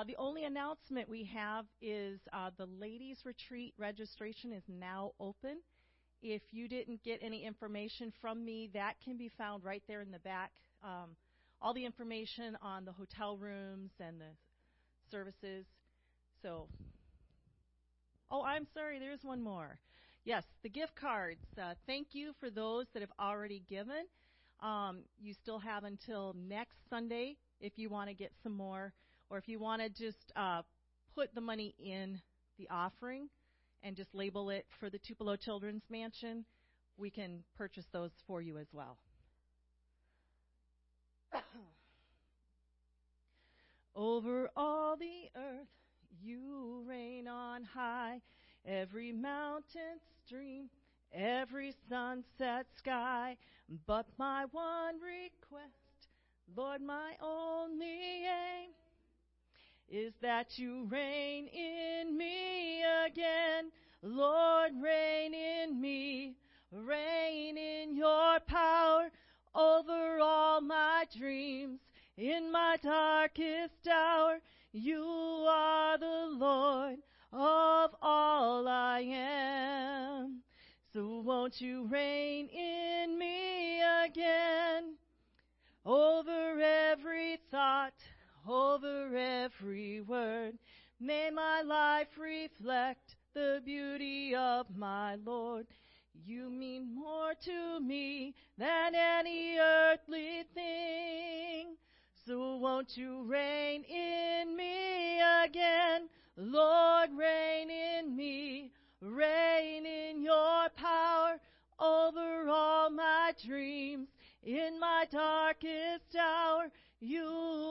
Uh, the only announcement we have is uh, the ladies' retreat registration is now open. If you didn't get any information from me, that can be found right there in the back. Um, all the information on the hotel rooms and the services. So, oh, I'm sorry, there's one more. Yes, the gift cards. Uh, thank you for those that have already given. Um, you still have until next Sunday if you want to get some more or if you want to just uh, put the money in the offering and just label it for the Tupelo Children's Mansion, we can purchase those for you as well. Over all the earth you reign on high, every mountain stream, every sunset sky. But my one request, Lord, my only aim is that you reign in me again. Lord, reign in me, reign in your power over all my dreams. In my darkest hour, you are the Lord of all I am. So won't you reign in me again over every thought, over every word. May my life reflect the beauty of my Lord. You mean more to me than any earthly thing. So won't you reign in me again? Lord, reign in me. Reign in your power over all my dreams. In my darkest hour, you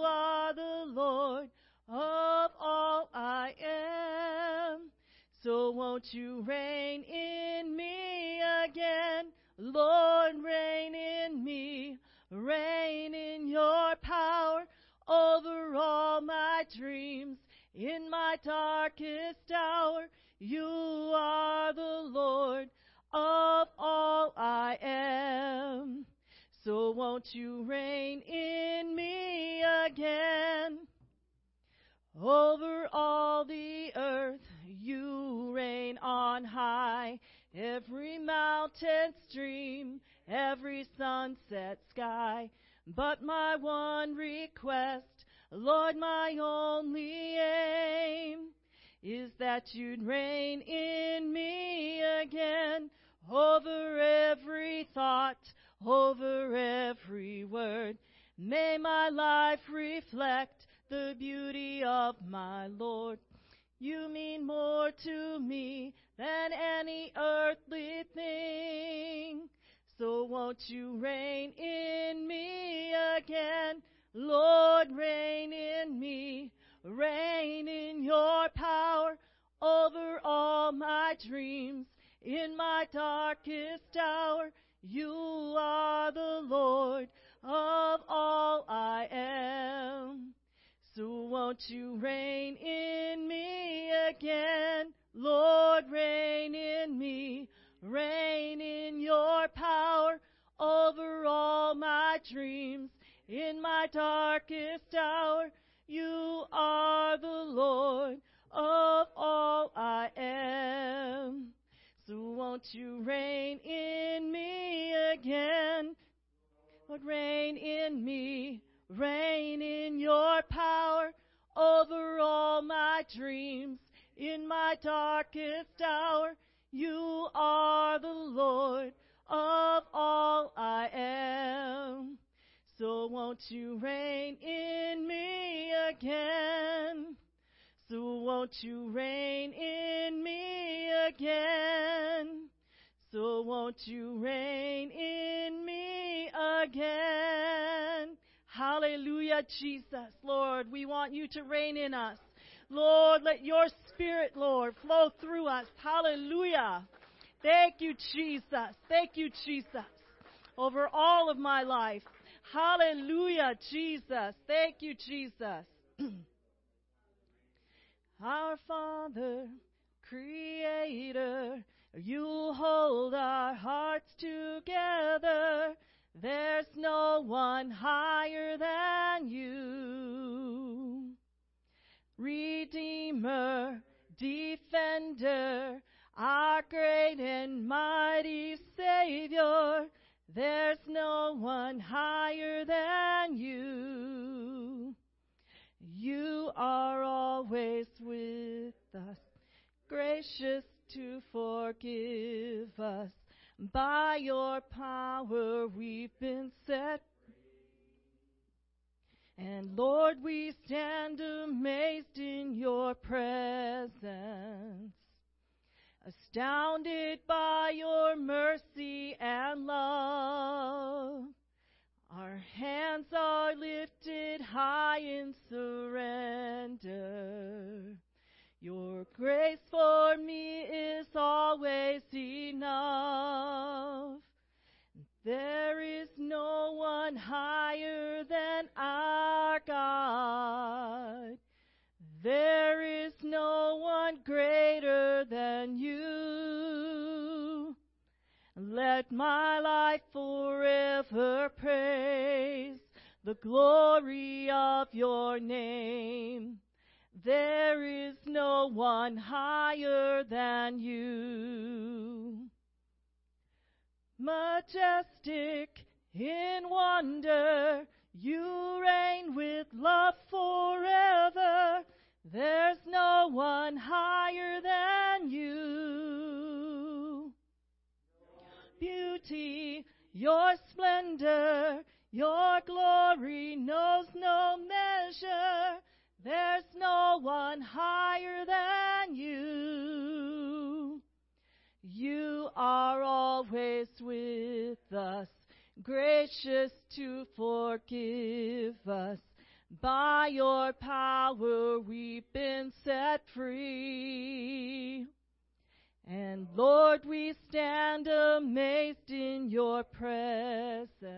are the Lord of all I am. So won't you reign in me again? Lord, reign in me. Reign in your power over all my dreams. In my darkest hour, you are the Lord of all I am. So won't you reign in me again? Over all the earth you reign on high. Every mountain stream, every sunset sky. But my one request, Lord, my only aim is that you'd reign in me again over every thought, over every word. May my life reflect the beauty of my Lord. You mean more to me than any earthly thing. So won't you reign in me again? Lord, reign in me reign in your power over all my dreams. In my darkest hour, you are the Lord of all I am. So won't you reign in me again? Lord, reign in me. Reign in your power over all my dreams. In my darkest hour, you are the Lord of all I am. So won't you reign in me again? Lord, reign in me. Reign in your power over all my dreams. In my darkest hour, you are the Lord of all I am. So won't you reign in me again? So won't you reign in me again? So won't you reign in me again? Hallelujah, Jesus. Lord, we want you to reign in us. Lord, let your spirit, Lord, flow through us. Hallelujah. Thank you, Jesus. Thank you, Jesus. Over all of my life. Hallelujah, Jesus. Thank you, Jesus. our Father, Creator, you hold our hearts together. There's no one higher than you. Redeemer, Defender, our great and mighty Savior. There's no one higher than you. You are always with us, gracious to forgive us. By your power we've been set. And Lord, we stand amazed in your presence, astounded by your mercy and love. Our hands are lifted high in surrender. Your grace for me is always enough. There is no one higher than our God. There is no one greater than you. Let my life forever praise the glory of your name. There is no one higher than you. Majestic in wonder, you reign with love forever. There's no one higher than you. Beauty, your splendor, your glory knows no measure. There's no one higher than you. You are always with us, gracious to forgive us. By your power we've been set free. And Lord, we stand amazed in your presence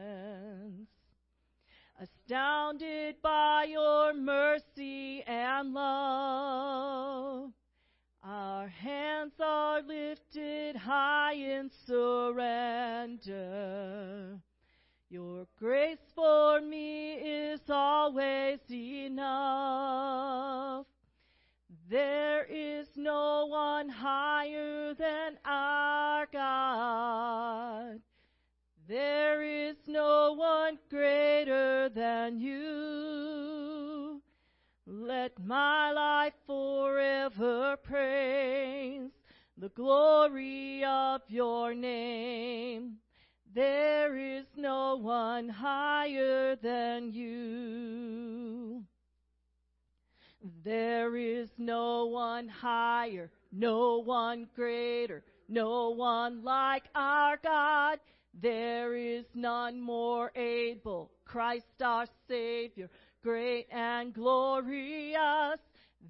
astounded by your mercy and love. Our hands are lifted high in surrender. Your grace for me is always enough. There is no one higher than our God. There is no one greater than you. Let my life forever praise the glory of your name. There is no one higher than you. There is no one higher, no one greater, no one like our God. There is none more able, Christ our Savior, great and glorious.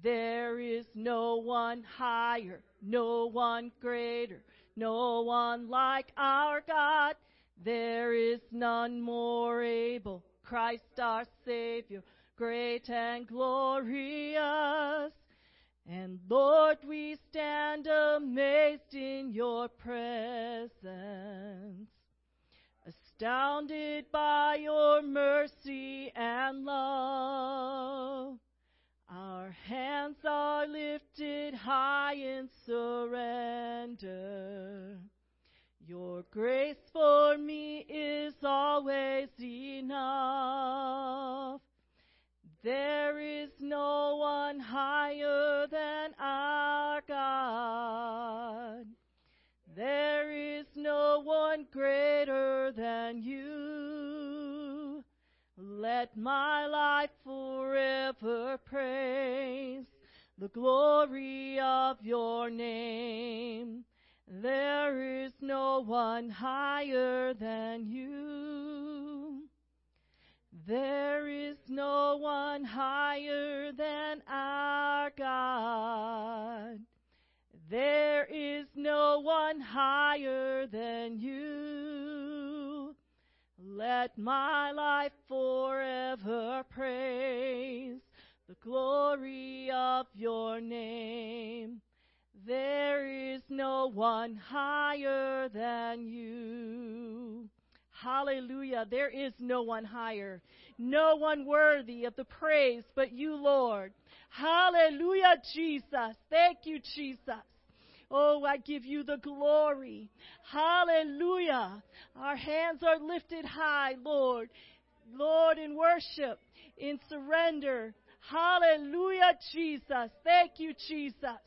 There is no one higher, no one greater, no one like our God. There is none more able, Christ our Savior, great and glorious. And Lord, we stand amazed in your presence astounded by your mercy and love. Our hands are lifted high in surrender. Your grace for me is always enough. There is no one higher than our God. There is no one greater than you. Let my life forever praise the glory of your name. There is no one higher than you. There is no one higher than our God. There is no one higher than you. Let my life forever praise the glory of your name. There is no one higher than you. Hallelujah. There is no one higher, no one worthy of the praise but you, Lord. Hallelujah, Jesus. Thank you, Jesus. Oh, I give you the glory. Hallelujah. Our hands are lifted high, Lord. Lord, in worship, in surrender. Hallelujah, Jesus. Thank you, Jesus.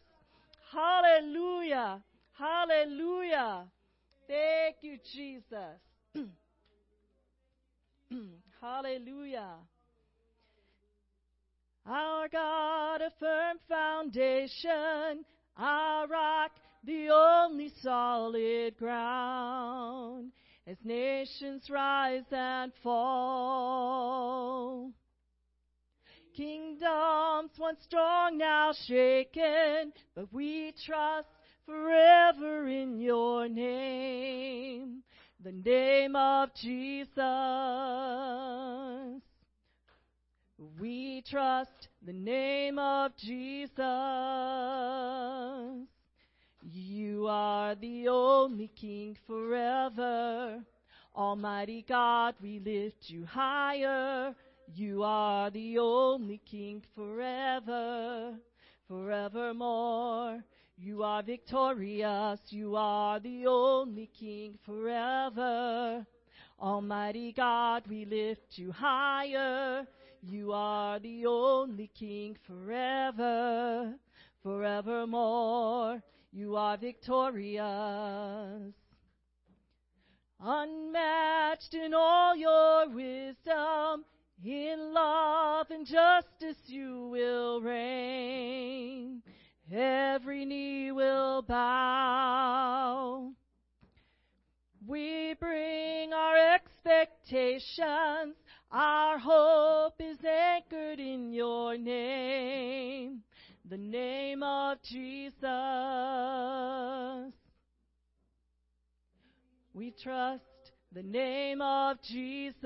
Hallelujah. Hallelujah. Thank you, Jesus. Hallelujah. Our God, a firm foundation, our rock, the only solid ground. As nations rise and fall, kingdoms once strong, now shaken, but we trust forever in your name, the name of Jesus. We trust the name of Jesus. You are the only King forever. Almighty God, we lift you higher. You are the only King forever, forevermore. You are victorious. You are the only King forever. Almighty God, we lift you higher. You are the only King forever, forevermore. You are victorious. Unmatched in all your wisdom, in love and justice you will reign. Every knee will bow. We bring our expectations our hope is anchored in your name, the name of Jesus. We trust the name of Jesus.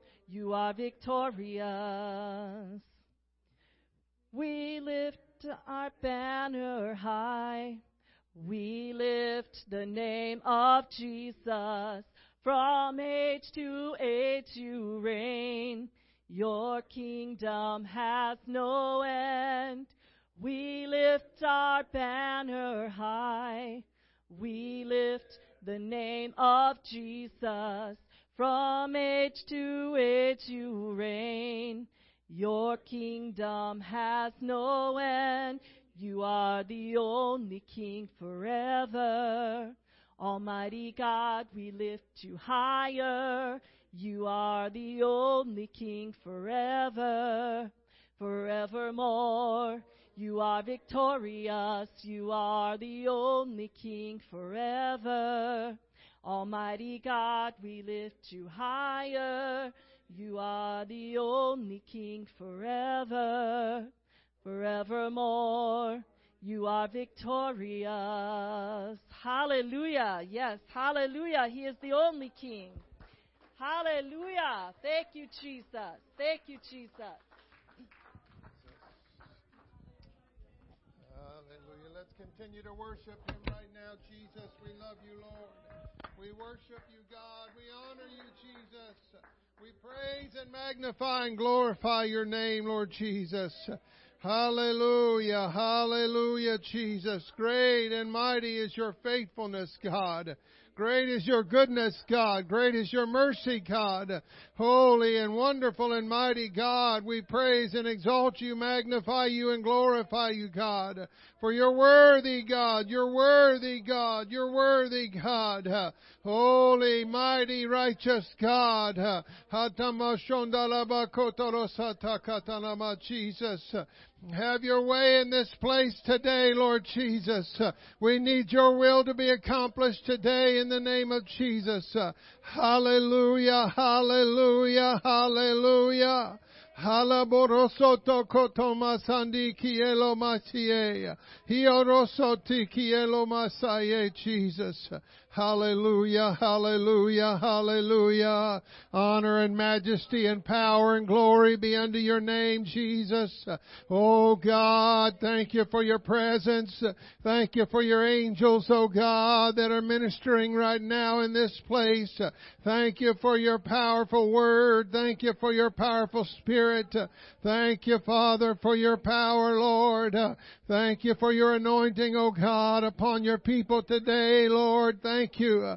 You are victorious. We lift our banner high. We lift the name of Jesus. From age to age you reign. Your kingdom has no end. We lift our banner high. We lift the name of Jesus. From age to age you reign. Your kingdom has no end. You are the only King forever. Almighty God, we lift you higher. You are the only King forever, forevermore. You are victorious. You are the only King forever. Almighty God, we lift you higher. You are the only King forever, forevermore. You are victorious. Hallelujah. Yes, hallelujah. He is the only King. Hallelujah. Thank you, Jesus. Thank you, Jesus. Hallelujah. Let's continue to worship Him right now, Jesus. We love you, Lord. We worship you, God. We honor you, Jesus. We praise and magnify and glorify your name, Lord Jesus. Hallelujah, hallelujah, Jesus. Great and mighty is your faithfulness, God. Great is your goodness, God. Great is your mercy, God. Holy and wonderful and mighty God, we praise and exalt you, magnify you, and glorify you, God. For you're worthy, God. You're worthy, God. You're worthy, God. Holy, mighty, righteous God. Jesus. Have your way in this place today, Lord Jesus. We need your will to be accomplished today in the name of Jesus. Hallelujah, hallelujah, hallelujah. Masaye, Jesus. Hallelujah, hallelujah, hallelujah. Honor and majesty and power and glory be unto your name, Jesus. Oh God, thank you for your presence. Thank you for your angels, oh God, that are ministering right now in this place. Thank you for your powerful word. Thank you for your powerful spirit. Thank you, Father, for your power, Lord. Thank you for your anointing, oh God, upon your people today, Lord. Thank you.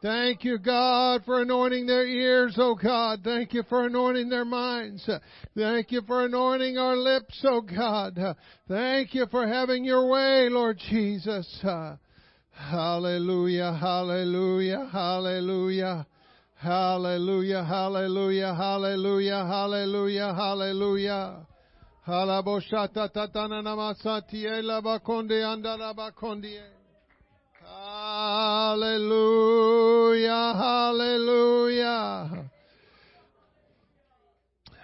Thank you, God, for anointing their ears, oh God. Thank you for anointing their minds. Thank you for anointing our lips, oh God. Thank you for having your way, Lord Jesus. Hallelujah, hallelujah, hallelujah. Hallelujah, hallelujah, hallelujah, hallelujah, hallelujah. Hallelujah, hallelujah.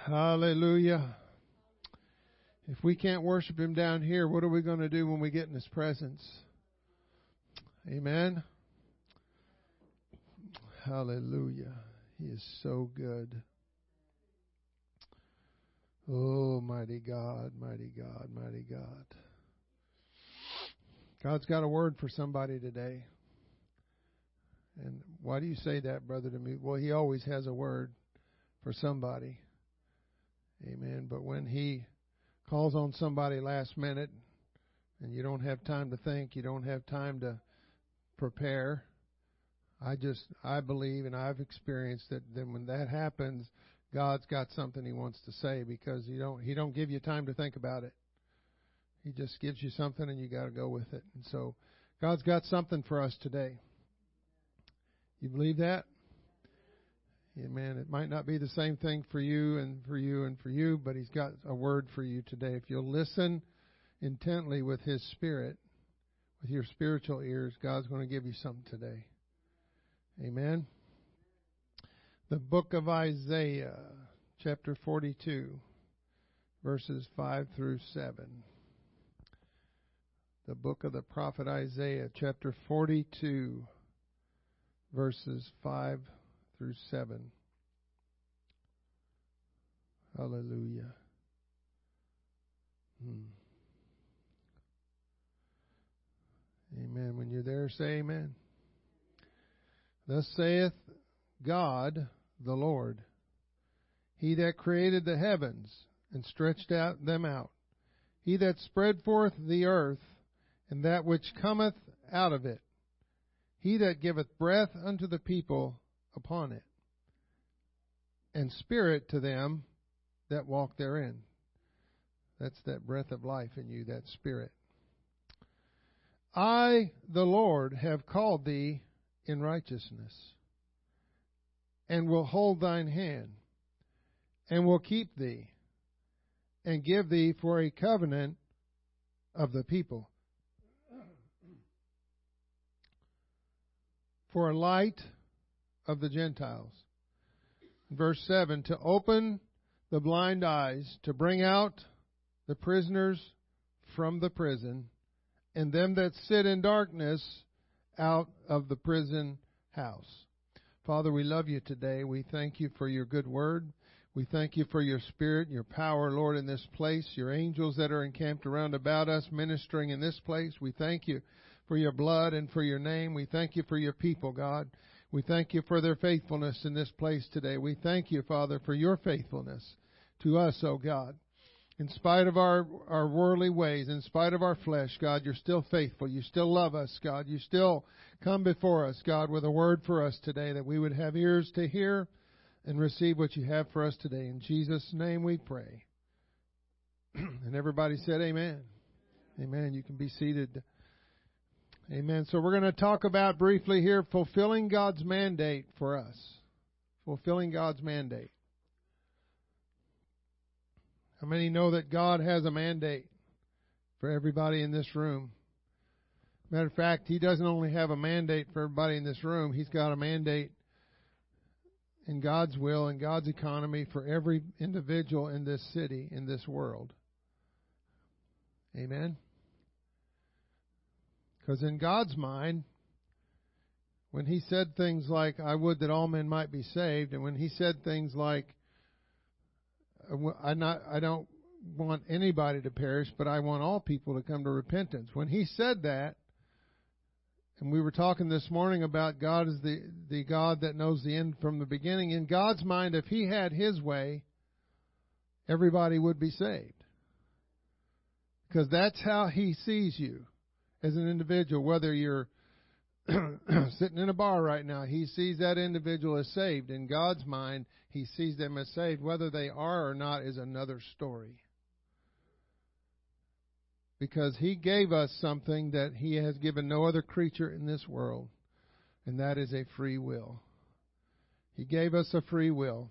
Hallelujah. If we can't worship Him down here, what are we going to do when we get in His presence? Amen. Hallelujah. He is so good. Oh, mighty God, mighty God, mighty God. God's got a word for somebody today. And why do you say that, brother, to me? Well, He always has a word for somebody. Amen. But when He calls on somebody last minute and you don't have time to think, you don't have time to prepare, I just I believe and I've experienced that then when that happens, God's got something he wants to say because he don't he don't give you time to think about it. He just gives you something and you got to go with it. And so God's got something for us today. You believe that? Amen. It might not be the same thing for you and for you and for you, but he's got a word for you today. If you'll listen intently with his spirit, with your spiritual ears, God's going to give you something today. Amen. The book of Isaiah, chapter 42, verses 5 through 7. The book of the prophet Isaiah, chapter 42, verses 5 through 7. Hallelujah. Hmm. Amen. When you're there, say amen. Thus saith God the Lord, He that created the heavens and stretched out them out, He that spread forth the earth and that which cometh out of it, He that giveth breath unto the people upon it, and spirit to them that walk therein. That's that breath of life in you, that spirit. I, the Lord, have called thee in righteousness, and will hold thine hand, and will keep thee, and give thee for a covenant of the people, for a light of the Gentiles. Verse 7 To open the blind eyes, to bring out the prisoners from the prison, and them that sit in darkness out of the prison house. Father, we love you today. We thank you for your good word. We thank you for your spirit, your power, Lord, in this place, your angels that are encamped around about us, ministering in this place. We thank you for your blood and for your name. We thank you for your people, God. We thank you for their faithfulness in this place today. We thank you, Father, for your faithfulness to us, O oh God. In spite of our, our worldly ways, in spite of our flesh, God, you're still faithful. You still love us, God. You still come before us, God, with a word for us today that we would have ears to hear and receive what you have for us today. In Jesus' name we pray. and everybody said, Amen. Amen. You can be seated. Amen. So we're going to talk about briefly here fulfilling God's mandate for us. Fulfilling God's mandate. How many know that God has a mandate for everybody in this room? Matter of fact, He doesn't only have a mandate for everybody in this room, He's got a mandate in God's will and God's economy for every individual in this city, in this world. Amen? Because in God's mind, when He said things like, I would that all men might be saved, and when He said things like, I, not, I don't want anybody to perish, but I want all people to come to repentance. When He said that, and we were talking this morning about God is the, the God that knows the end from the beginning. In God's mind, if He had His way, everybody would be saved. Because that's how He sees you as an individual, whether you're sitting in a bar right now, He sees that individual as saved. In God's mind, He sees them as saved. Whether they are or not is another story because he gave us something that he has given no other creature in this world, and that is a free will. He gave us a free will.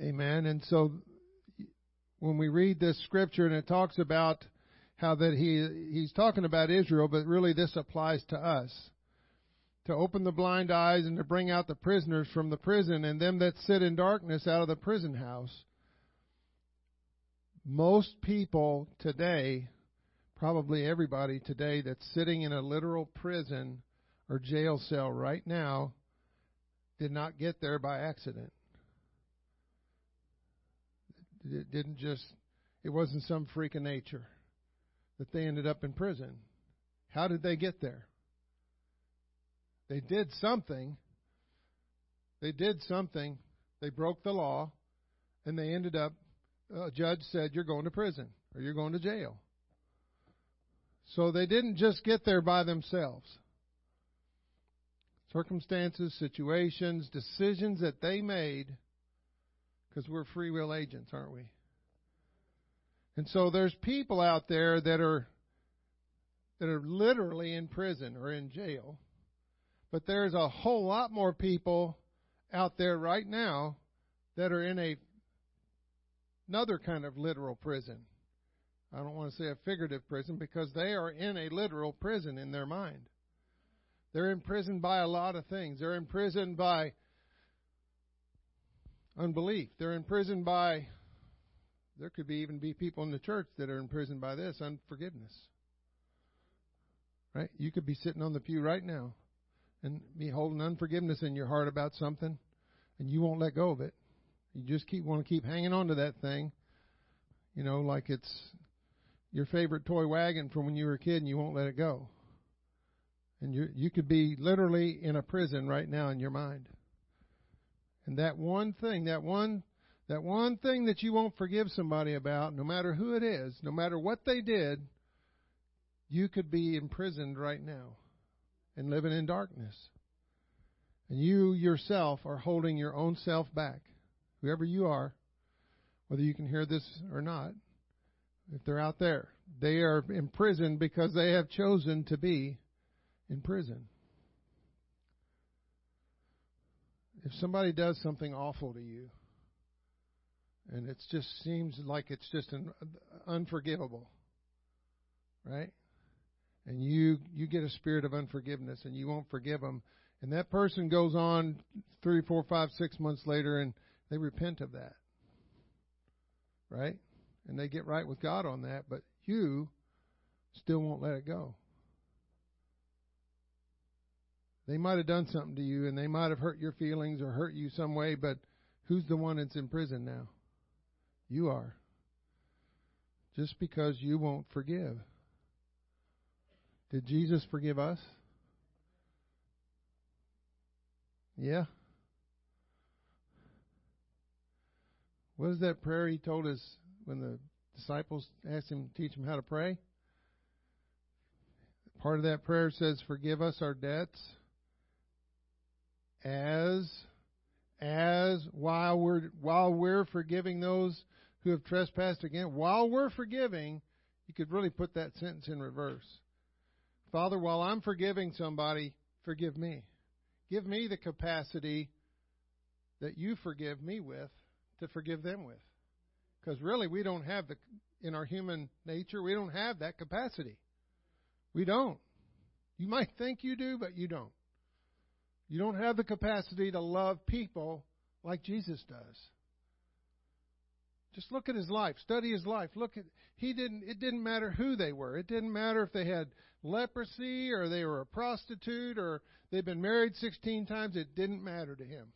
Amen. And so when we read this scripture and it talks about how that he he's talking about Israel, but really this applies to us. To open the blind eyes and to bring out the prisoners from the prison and them that sit in darkness out of the prison house most people today, probably everybody today that's sitting in a literal prison or jail cell right now, did not get there by accident. It didn't just, it wasn't some freak of nature that they ended up in prison. How did they get there? They did something. They did something. They broke the law, and they ended up a judge said, You're going to prison or you're going to jail. So they didn't just get there by themselves. Circumstances, situations, decisions that they made, because we're free will agents, aren't we? And so there's people out there that are that are literally in prison or in jail. But there's a whole lot more people out there right now that are in a another kind of literal prison. I don't want to say a figurative prison because they are in a literal prison in their mind. They're imprisoned by a lot of things. They're imprisoned by unbelief. They're imprisoned by, there could be even be people in the church that are imprisoned by this unforgiveness. Right? You could be sitting on the pew right now and be holding unforgiveness in your heart about something, and you won't let go of it. You just keep want to keep hanging on to that thing, you know, like it's your favorite toy wagon from when you were a kid and you won't let it go. And you you could be literally in a prison right now in your mind. And that one thing, that one that one thing that you won't forgive somebody about, no matter who it is, no matter what they did, you could be imprisoned right now and living in darkness. And you yourself are holding your own self back whoever you are, whether you can hear this or not, if they're out there, they are in prison because they have chosen to be in prison. If somebody does something awful to you, and it just seems like it's just an, unforgivable, right? And you you get a spirit of unforgiveness, and you won't forgive them, and that person goes on three, four, five, six months later, and they repent of that. Right? And they get right with God on that, but you still won't let it go. They might have done something to you and they might have hurt your feelings or hurt you some way, but who's the one that's in prison now? You are. Just because you won't forgive. Did Jesus forgive us? Yeah. What is that prayer he told us when the disciples asked him to teach him how to pray? Part of that prayer says, Forgive us our debts as as while we're while we're forgiving those who have trespassed against while we're forgiving, you could really put that sentence in reverse. Father, while I'm forgiving somebody, forgive me. Give me the capacity that you forgive me with to forgive them with. Because really, we don't have the, in our human nature, we don't have that capacity. We don't. You might think you do, but you don't. You don't have the capacity to love people like Jesus does. Just look at his life. Study his life. Look at he didn't it didn't matter who they were. It didn't matter if they had leprosy or they were a prostitute or they'd been married 16 times. It didn't matter to him.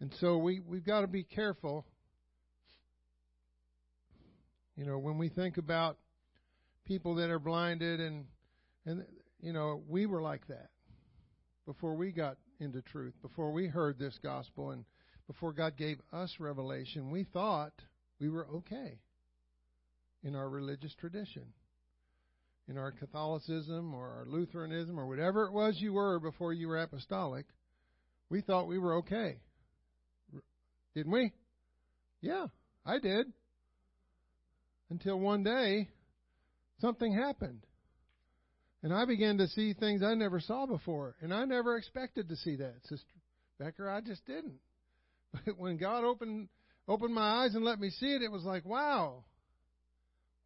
And so we, we've got to be careful. You know, when we think about people that are blinded and and you know, we were like that before we got into truth, before we heard this gospel and before God gave us revelation, we thought we were okay in our religious tradition, in our Catholicism or our Lutheranism or whatever it was you were before you were apostolic. We thought we were okay. Didn't we? Yeah, I did. Until one day, something happened. And I began to see things I never saw before. And I never expected to see that, Sister Becker. I just didn't. But when God opened opened my eyes and let me see it, it was like, wow.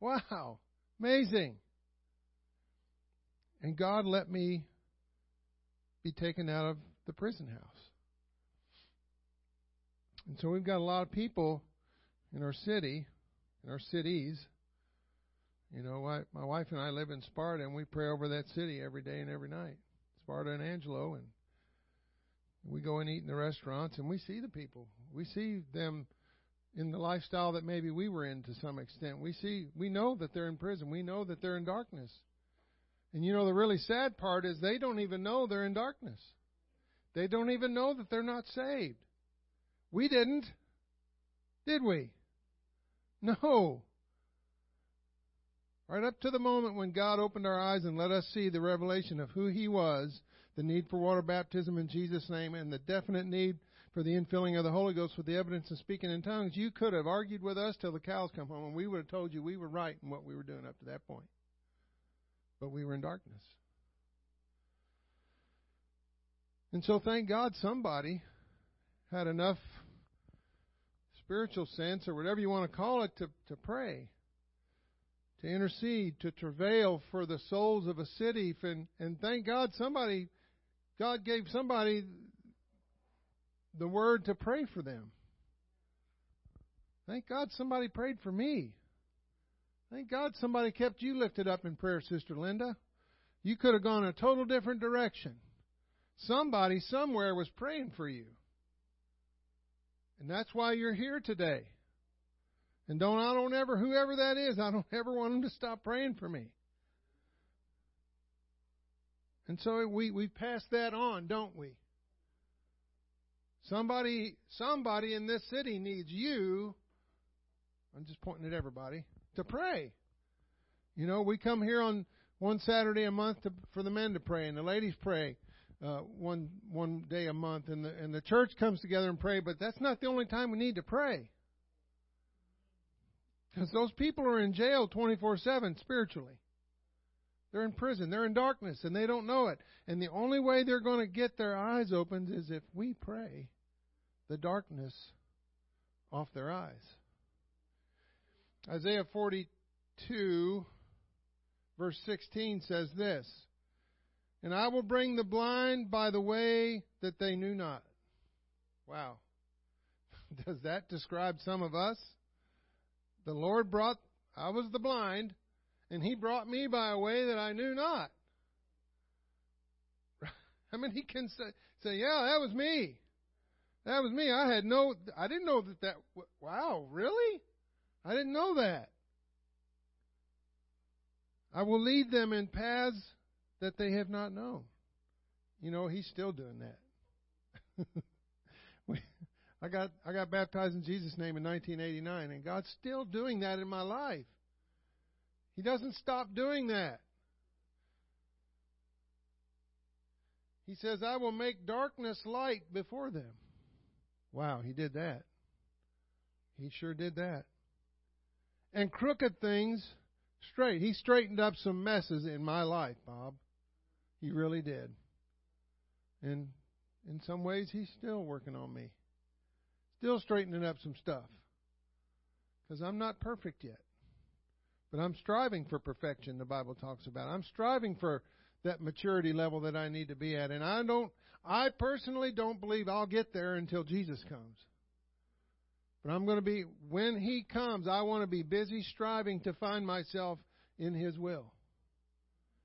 Wow. Amazing. And God let me be taken out of the prison house. And so we've got a lot of people in our city, in our cities. You know, I, my wife and I live in Sparta, and we pray over that city every day and every night. Sparta and Angelo, and we go and eat in the restaurants, and we see the people. We see them in the lifestyle that maybe we were in to some extent. We see, we know that they're in prison. We know that they're in darkness. And you know, the really sad part is they don't even know they're in darkness. They don't even know that they're not saved. We didn't. Did we? No. Right up to the moment when God opened our eyes and let us see the revelation of who He was, the need for water baptism in Jesus' name, and the definite need for the infilling of the Holy Ghost with the evidence of speaking in tongues, you could have argued with us till the cows come home, and we would have told you we were right in what we were doing up to that point. But we were in darkness. And so thank God somebody had enough spiritual sense or whatever you want to call it to, to pray, to intercede, to travail for the souls of a city. And, and thank God somebody, God gave somebody the word to pray for them. Thank God somebody prayed for me. Thank God somebody kept you lifted up in prayer, Sister Linda. You could have gone a total different direction. Somebody somewhere was praying for you. And that's why you're here today. And don't I don't ever whoever that is, I don't ever want them to stop praying for me. And so we we pass that on, don't we? Somebody somebody in this city needs you. I'm just pointing at everybody to pray. You know, we come here on one Saturday a month to, for the men to pray and the ladies pray uh, one one day a month, and the and the church comes together and pray. But that's not the only time we need to pray, because those people are in jail twenty four seven spiritually. They're in prison. They're in darkness, and they don't know it. And the only way they're going to get their eyes opened is if we pray the darkness off their eyes. Isaiah 42, verse 16 says this and I will bring the blind by the way that they knew not. Wow. Does that describe some of us? The Lord brought, I was the blind, and He brought me by a way that I knew not. I mean, He can say, say, yeah, that was me. That was me. I had no, I didn't know that that, wow, really? I didn't know that. I will lead them in paths that they have not known. You know, he's still doing that. I got I got baptized in Jesus' name in 1989, and God's still doing that in my life. He doesn't stop doing that. He says, I will make darkness light before them. Wow, he did that. He sure did that. And crooked things straight. He straightened up some messes in my life, Bob. He really did. And in some ways, He's still working on me, still straightening up some stuff. Because I'm not perfect yet. But I'm striving for perfection, the Bible talks about. I'm striving for that maturity level that I need to be at. And I don't I personally don't believe I'll get there until Jesus comes. But I'm going to be when he comes, I want to be busy striving to find myself in his will.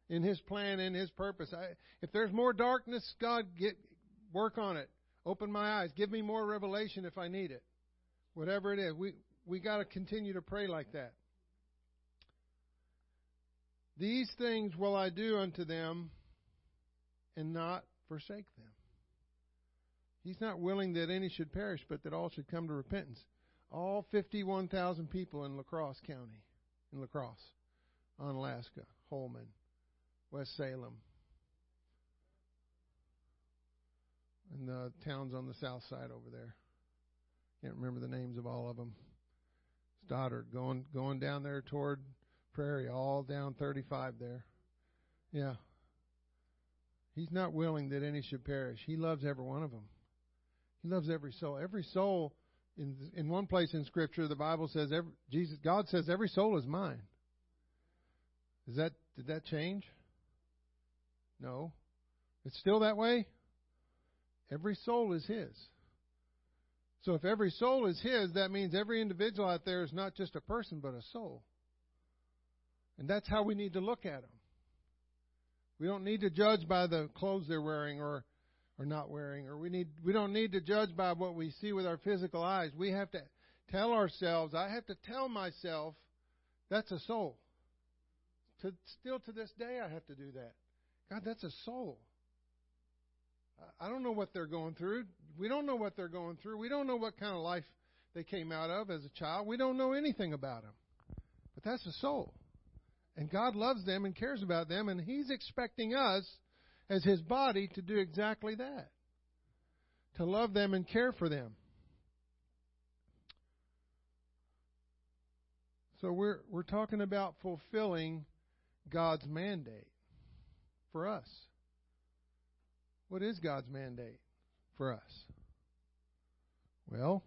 In his plan, in his purpose. I, if there's more darkness, God get work on it. Open my eyes. Give me more revelation if I need it. Whatever it is. We we got to continue to pray like that. These things will I do unto them and not forsake them. He's not willing that any should perish, but that all should come to repentance. All 51,000 people in La Crosse County, in La Crosse, Onalaska, Holmen, West Salem, and the towns on the south side over there. Can't remember the names of all of them. Stoddard going going down there toward Prairie, all down 35 there. Yeah. He's not willing that any should perish. He loves every one of them. He loves every soul. Every soul in in one place in Scripture, the Bible says every, Jesus God says every soul is mine. Is that did that change? No. It's still that way? Every soul is his. So if every soul is his, that means every individual out there is not just a person but a soul. And that's how we need to look at them. We don't need to judge by the clothes they're wearing or or not wearing or we need we don't need to judge by what we see with our physical eyes. We have to tell ourselves, I have to tell myself that's a soul. To, still to this day I have to do that. God, that's a soul. I don't know what they're going through. We don't know what they're going through. We don't know what kind of life they came out of as a child. We don't know anything about them. But that's a soul. And God loves them and cares about them, and He's expecting us as His body to do exactly that to love them and care for them. So we're we're talking about fulfilling God's mandate for us. What is God's mandate for us? Well,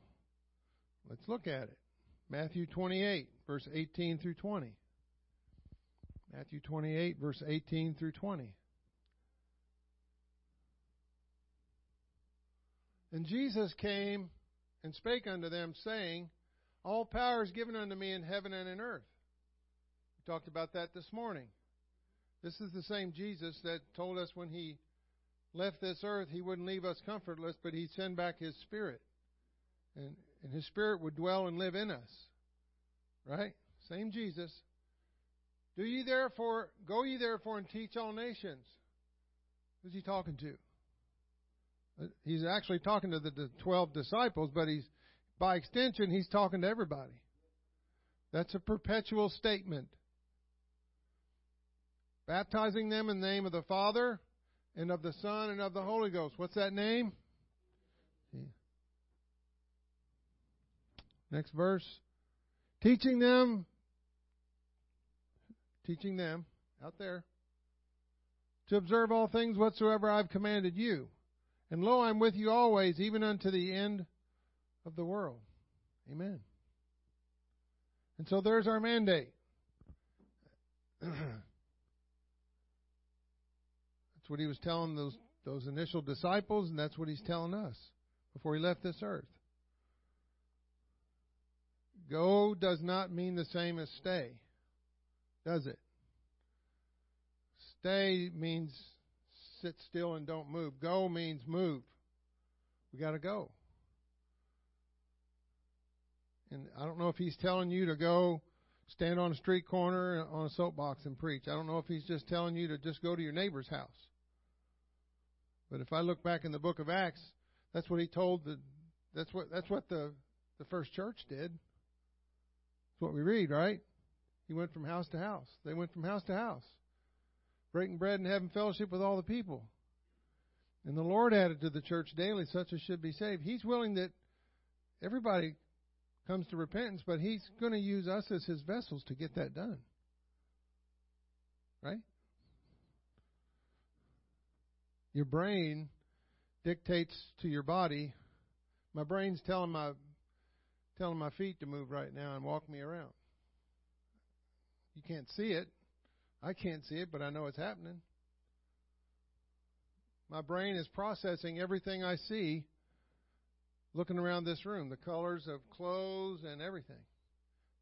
let's look at it. Matthew 28, verse 18 through 20. Matthew 28, verse 18 through 20. And Jesus came and spake unto them, saying, All power is given unto me in heaven and in earth. We talked about that this morning. This is the same Jesus that told us when he left this earth, he wouldn't leave us comfortless, but he'd send back his spirit. And, and his spirit would dwell and live in us. Right? Same Jesus. Do ye therefore, go ye therefore and teach all nations. Who's he talking to? Uh, he's actually talking to the 12 disciples, but he's, by extension, he's talking to everybody. That's a perpetual statement. Baptizing them in the name of the Father, and of the Son, and of the Holy Ghost. What's that name? Next verse. Teaching them teaching them out there to observe all things whatsoever I've commanded you. And lo, I'm with you always, even unto the end of the world. Amen. And so there's our mandate. that's what he was telling those those initial disciples, and that's what he's telling us before he left this earth. Go does not mean the same as stay does it? Stay means sit still and don't move. Go means move. We got to go. And I don't know if he's telling you to go stand on a street corner on a soapbox and preach. I don't know if he's just telling you to just go to your neighbor's house. But if I look back in the book of Acts, that's what he told the that's what that's what the the first church did. That's what we read, right? He went from house to house. They went from house to house, breaking bread and having fellowship with all the people. And the Lord added to the church daily such as should be saved. He's willing that everybody comes to repentance, but He's going to use us as His vessels to get that done. Right? Your brain dictates to your body. My brain's telling my telling my feet to move right now and walk me around. You can't see it. I can't see it, but I know it's happening. My brain is processing everything I see looking around this room, the colors of clothes and everything,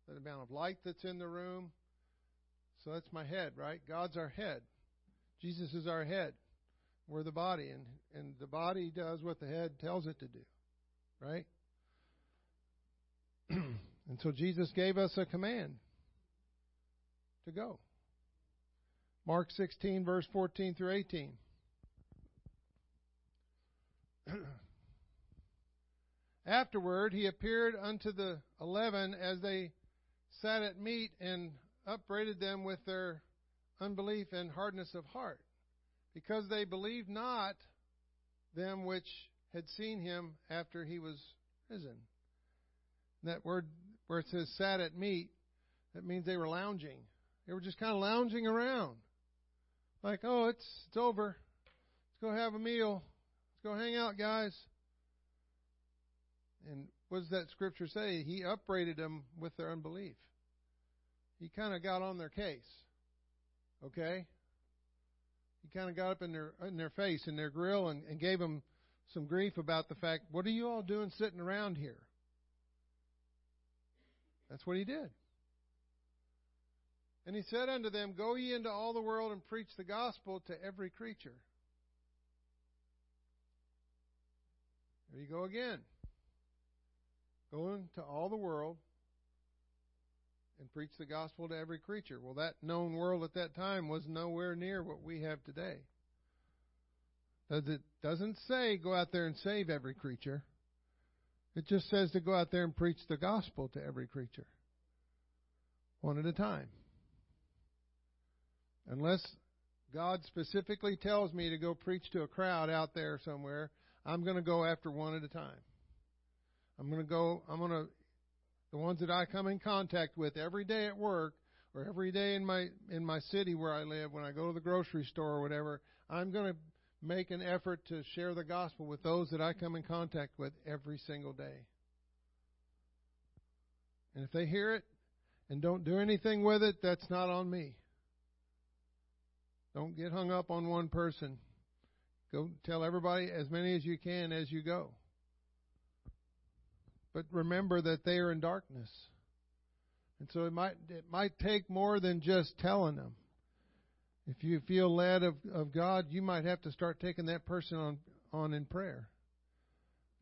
the amount of light that's in the room. So that's my head, right? God's our head. Jesus is our head. We're the body, and, and the body does what the head tells it to do, right? and so Jesus gave us a command to go. Mark 16, verse 14 through 18. Afterward, he appeared unto the eleven as they sat at meat and upbraided them with their unbelief and hardness of heart, because they believed not them which had seen him after he was risen. And that word where it says sat at meat, that means they were lounging. They were just kind of lounging around. Like, oh, it's it's over. Let's go have a meal. Let's go hang out, guys. And what does that scripture say? He upbraided them with their unbelief. He kind of got on their case. Okay? He kind of got up in their in their face, in their grill, and, and gave them some grief about the fact, what are you all doing sitting around here? That's what he did. And he said unto them, Go ye into all the world and preach the gospel to every creature. There you go again. Go into all the world and preach the gospel to every creature. Well, that known world at that time was nowhere near what we have today. Does it doesn't say go out there and save every creature. It just says to go out there and preach the gospel to every creature. One at a time. Unless God specifically tells me to go preach to a crowd out there somewhere, I'm going to go after one at a time. I'm going to go, I'm going to, the ones that I come in contact with every day at work or every day in my, in my city where I live, when I go to the grocery store or whatever, I'm going to make an effort to share the gospel with those that I come in contact with every single day. And if they hear it and don't do anything with it, that's not on me. Don't get hung up on one person. Go tell everybody as many as you can as you go. But remember that they are in darkness. And so it might it might take more than just telling them. If you feel led of, of God, you might have to start taking that person on on in prayer.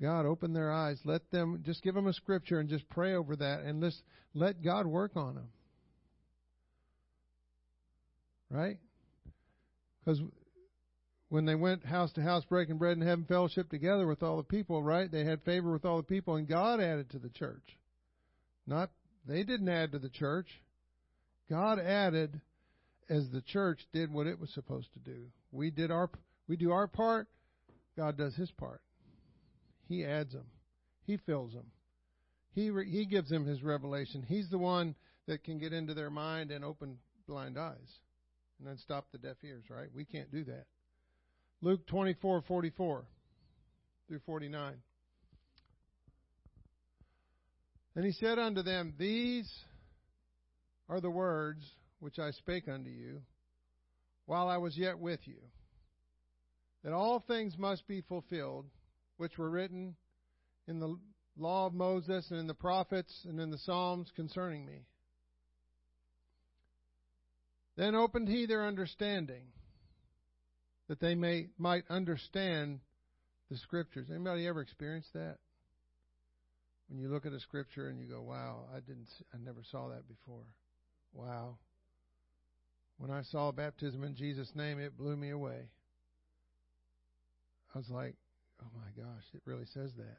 God, open their eyes. Let them just give them a scripture and just pray over that and let let God work on them. Right? Because when they went house to house breaking bread and having fellowship together with all the people, right? They had favor with all the people, and God added to the church. Not they didn't add to the church. God added as the church did what it was supposed to do. We did our we do our part, God does his part. He adds them. He fills them. He re, he gives them his revelation. He's the one that can get into their mind and open blind eyes and then stop the deaf ears, right? We can't do that. Luke 24:44 through 49. And he said unto them, These are the words which I spake unto you while I was yet with you, that all things must be fulfilled which were written in the law of Moses and in the prophets and in the Psalms concerning me. Then opened he their understanding that they may might understand the scriptures. Anybody ever experienced that? When you look at a scripture and you go, "Wow, I didn't I never saw that before." Wow. When I saw baptism in Jesus name, it blew me away. I was like, "Oh my gosh, it really says that."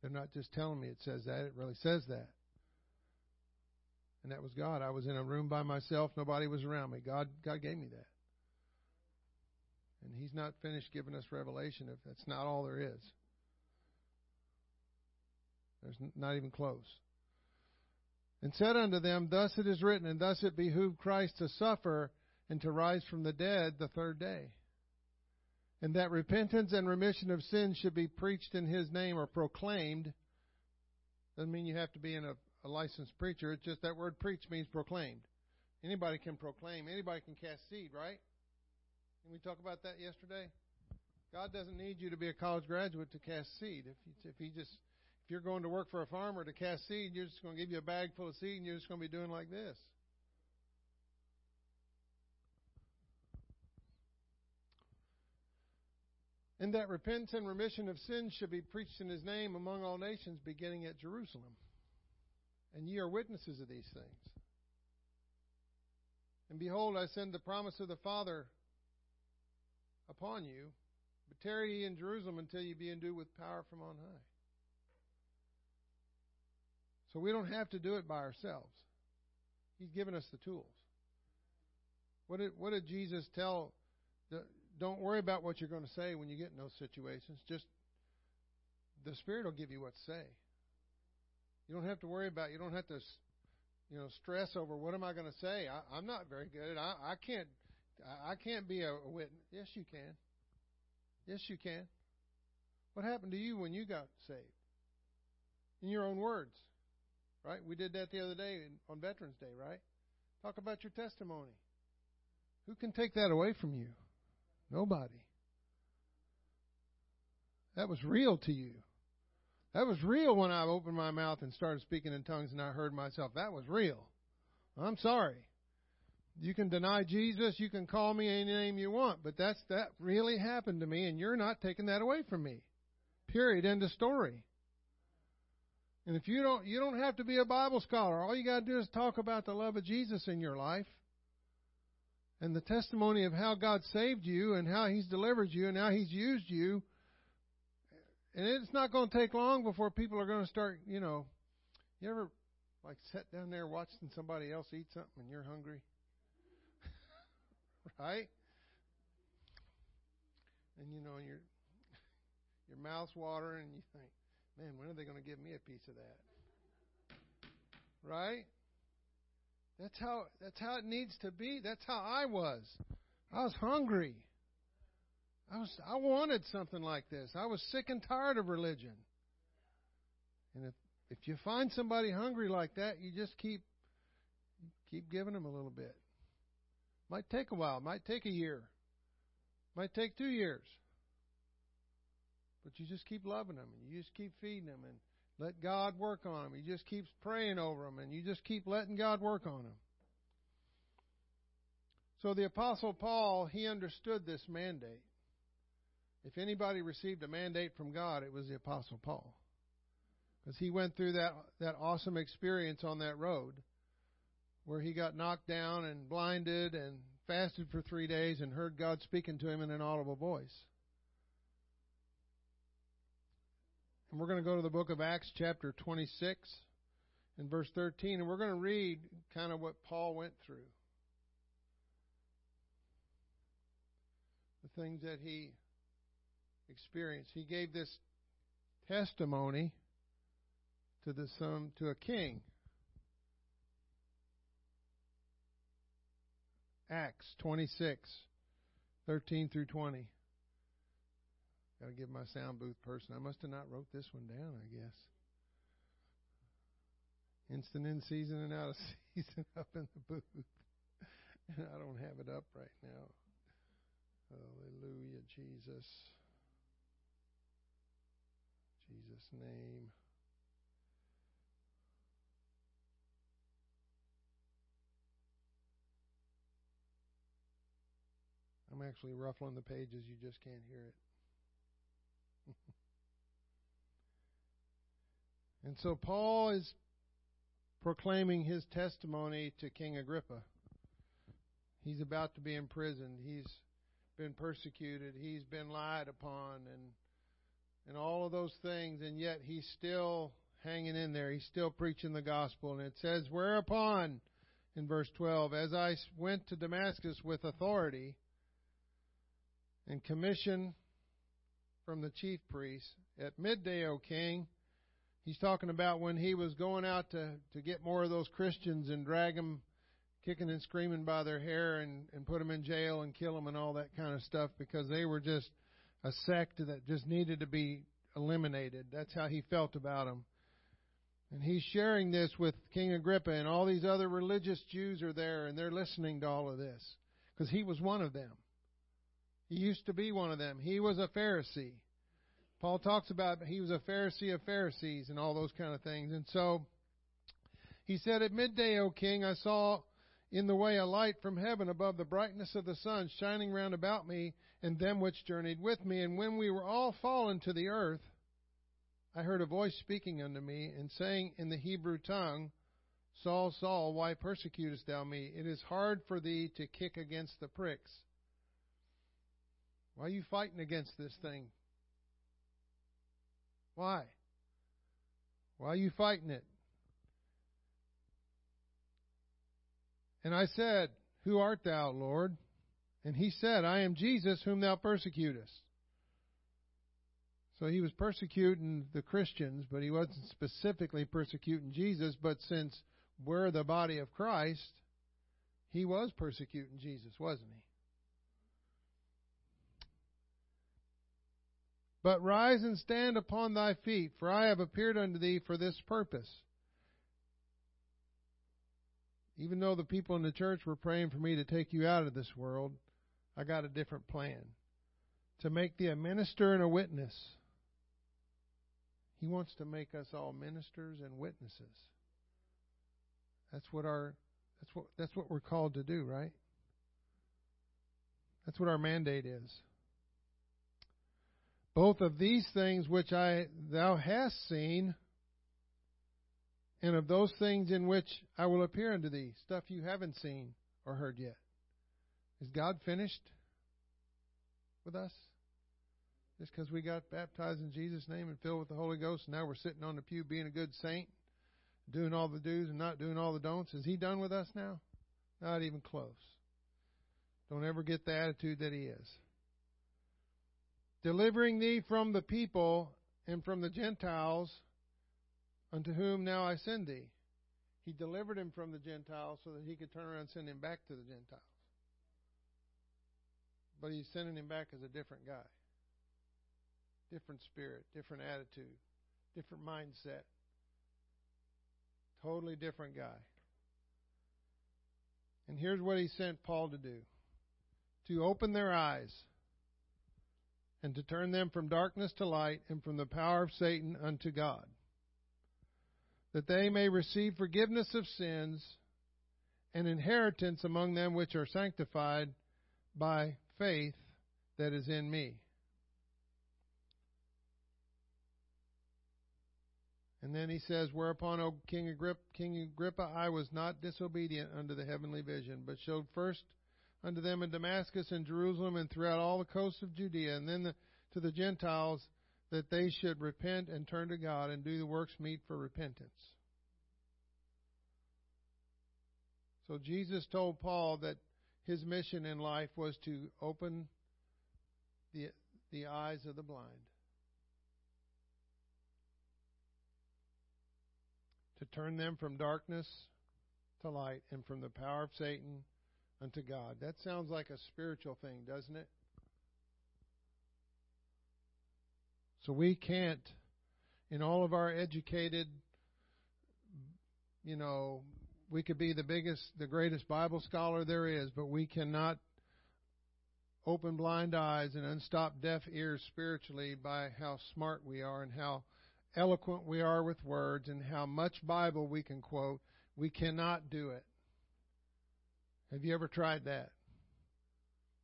They're not just telling me it says that, it really says that. And that was God. I was in a room by myself, nobody was around me. God God gave me that. And He's not finished giving us revelation if that's not all there is. There's not even close. And said unto them, Thus it is written, and thus it behooved Christ to suffer and to rise from the dead the third day. And that repentance and remission of sins should be preached in his name or proclaimed. Doesn't mean you have to be in a, a licensed preacher. It's just that word preach means proclaimed. Anybody can proclaim. Anybody can cast seed, right? We talk about that yesterday? God doesn't need you to be a college graduate to cast seed. If you, if he just if you're going to work for a farmer to cast seed, you're just going to give you a bag full of seed and you're just going to be doing like this. And that repentance and remission of sins should be preached in his name among all nations, beginning at Jerusalem. And ye are witnesses of these things. And behold, I send the promise of the Father upon you, but tarry ye in Jerusalem until ye be endued with power from on high. So we don't have to do it by ourselves. He's given us the tools. What did, what did Jesus tell? The, don't worry about what you're going to say when you get in those situations. Just the Spirit will give you what to say. You don't have to worry about. You don't have to, you know, stress over what am I going to say. I, I'm not very good. I, I can't. I can't be a, witness. Yes, you can. Yes, you can. What happened to you when you got saved? In your own words, right? We did that the other day on Veterans Day, right? Talk about your testimony. Who can take that away from you? Nobody. That was real to you. That was real when I opened my mouth and started speaking in tongues and I heard myself. That was real. I'm sorry. You can deny Jesus, you can call me any name you want, but that's that really happened to me and you're not taking that away from me. Period. End of story. And if you don't you don't have to be a Bible scholar. All you got to do is talk about the love of Jesus in your life and the testimony of how God saved you and how He's delivered you and how He's used you. And it's not going to take long before people are going to start, you know. You ever like sit down there watching somebody else eat something and you're hungry? right? And you know, your your mouth's watering and you think, man, when are they going to give me a piece of that? Right? That's how that's how it needs to be. That's how I was. I was hungry. I was I wanted something like this. I was sick and tired of religion. And if if you find somebody hungry like that, you just keep keep giving them a little bit. Might take a while, might take a year. Might take 2 years. But you just keep loving them and you just keep feeding them and let God work on them. He just keeps praying over them, and you just keep letting God work on them. So the Apostle Paul, he understood this mandate. If anybody received a mandate from God, it was the Apostle Paul. Because he went through that, that awesome experience on that road where he got knocked down and blinded and fasted for three days and heard God speaking to him in an audible voice. And we're going to go to the book of Acts, chapter 26, and verse 13, and we're going to read kind of what Paul went through. The things that he experienced. He gave this testimony to the son to a king. Acts 26, 13 through 20. Got to give my sound booth person. I must have not wrote this one down, I guess. Instant in season and out of season up in the booth. and I don't have it up right now. Hallelujah, Jesus. Jesus' name. Actually ruffling the pages, you just can't hear it. and so Paul is proclaiming his testimony to King Agrippa. He's about to be imprisoned. He's been persecuted. He's been lied upon and and all of those things and yet he's still hanging in there. He's still preaching the gospel and it says whereupon in verse 12 as I went to Damascus with authority and commission from the chief priests. At midday, O king, he's talking about when he was going out to, to get more of those Christians and drag them kicking and screaming by their hair and, and put them in jail and kill them and all that kind of stuff because they were just a sect that just needed to be eliminated. That's how he felt about them. And he's sharing this with King Agrippa and all these other religious Jews are there and they're listening to all of this because he was one of them. He used to be one of them. He was a Pharisee. Paul talks about he was a Pharisee of Pharisees and all those kind of things. And so he said, At midday, O king, I saw in the way a light from heaven above the brightness of the sun shining round about me and them which journeyed with me. And when we were all fallen to the earth, I heard a voice speaking unto me and saying in the Hebrew tongue, Saul, Saul, why persecutest thou me? It is hard for thee to kick against the pricks. Why are you fighting against this thing? Why? Why are you fighting it? And I said, Who art thou, Lord? And he said, I am Jesus whom thou persecutest. So he was persecuting the Christians, but he wasn't specifically persecuting Jesus. But since we're the body of Christ, he was persecuting Jesus, wasn't he? But rise and stand upon thy feet, for I have appeared unto thee for this purpose. Even though the people in the church were praying for me to take you out of this world, I got a different plan. To make thee a minister and a witness. He wants to make us all ministers and witnesses. That's what our that's what that's what we're called to do, right? That's what our mandate is both of these things which I thou hast seen, and of those things in which I will appear unto thee, stuff you haven't seen or heard yet. Is God finished with us? Just because we got baptized in Jesus' name and filled with the Holy Ghost, and now we're sitting on the pew being a good saint, doing all the do's and not doing all the don'ts. Is He done with us now? Not even close. Don't ever get the attitude that He is delivering thee from the people and from the Gentiles unto whom now I send thee. He delivered him from the Gentiles so that he could turn around and send him back to the Gentiles. But he's sending him back as a different guy. Different spirit, different attitude, different mindset. Totally different guy. And here's what he sent Paul to do to open their eyes and to turn them from darkness to light and from the power of Satan unto God, that they may receive forgiveness of sins and inheritance among them which are sanctified by faith that is in me. And then he says, Whereupon, O King Agrippa, King Agrippa, I was not disobedient unto the heavenly vision, but showed first unto them in Damascus and Jerusalem and throughout all the coasts of Judea, and then the, to the Gentiles that they should repent and turn to God and do the works meet for repentance. So Jesus told Paul that his mission in life was to open the, the eyes of the blind. To turn them from darkness to light and from the power of Satan unto God. That sounds like a spiritual thing, doesn't it? So we can't, in all of our educated, you know, we could be the biggest, the greatest Bible scholar there is, but we cannot open blind eyes and unstop deaf ears spiritually by how smart we are and how eloquent we are with words and how much Bible we can quote. We cannot do it. Have you ever tried that?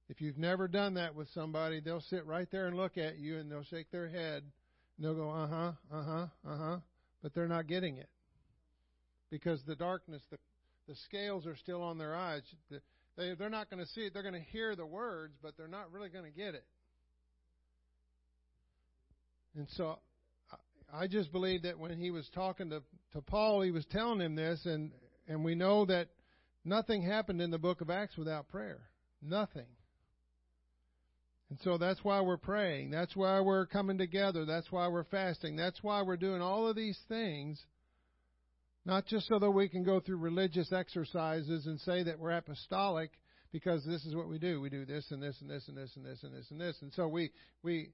If you've never done that with somebody, they'll sit right there and look at you and they'll shake their head and they'll go, uh huh, uh huh, uh huh, but they're not getting it. Because the darkness, the, the scales are still on their eyes. The, they, they're not going to see it. They're going to hear the words, but they're not really going to get it. And so I just believe that when he was talking to, to Paul, he was telling him this, and, and we know that nothing happened in the book of Acts without prayer. Nothing. And so that's why we're praying. That's why we're coming together. That's why we're fasting. That's why we're doing all of these things. Not just so that we can go through religious exercises and say that we're apostolic because this is what we do. We do this and this and this and this and this and this and this. And so we we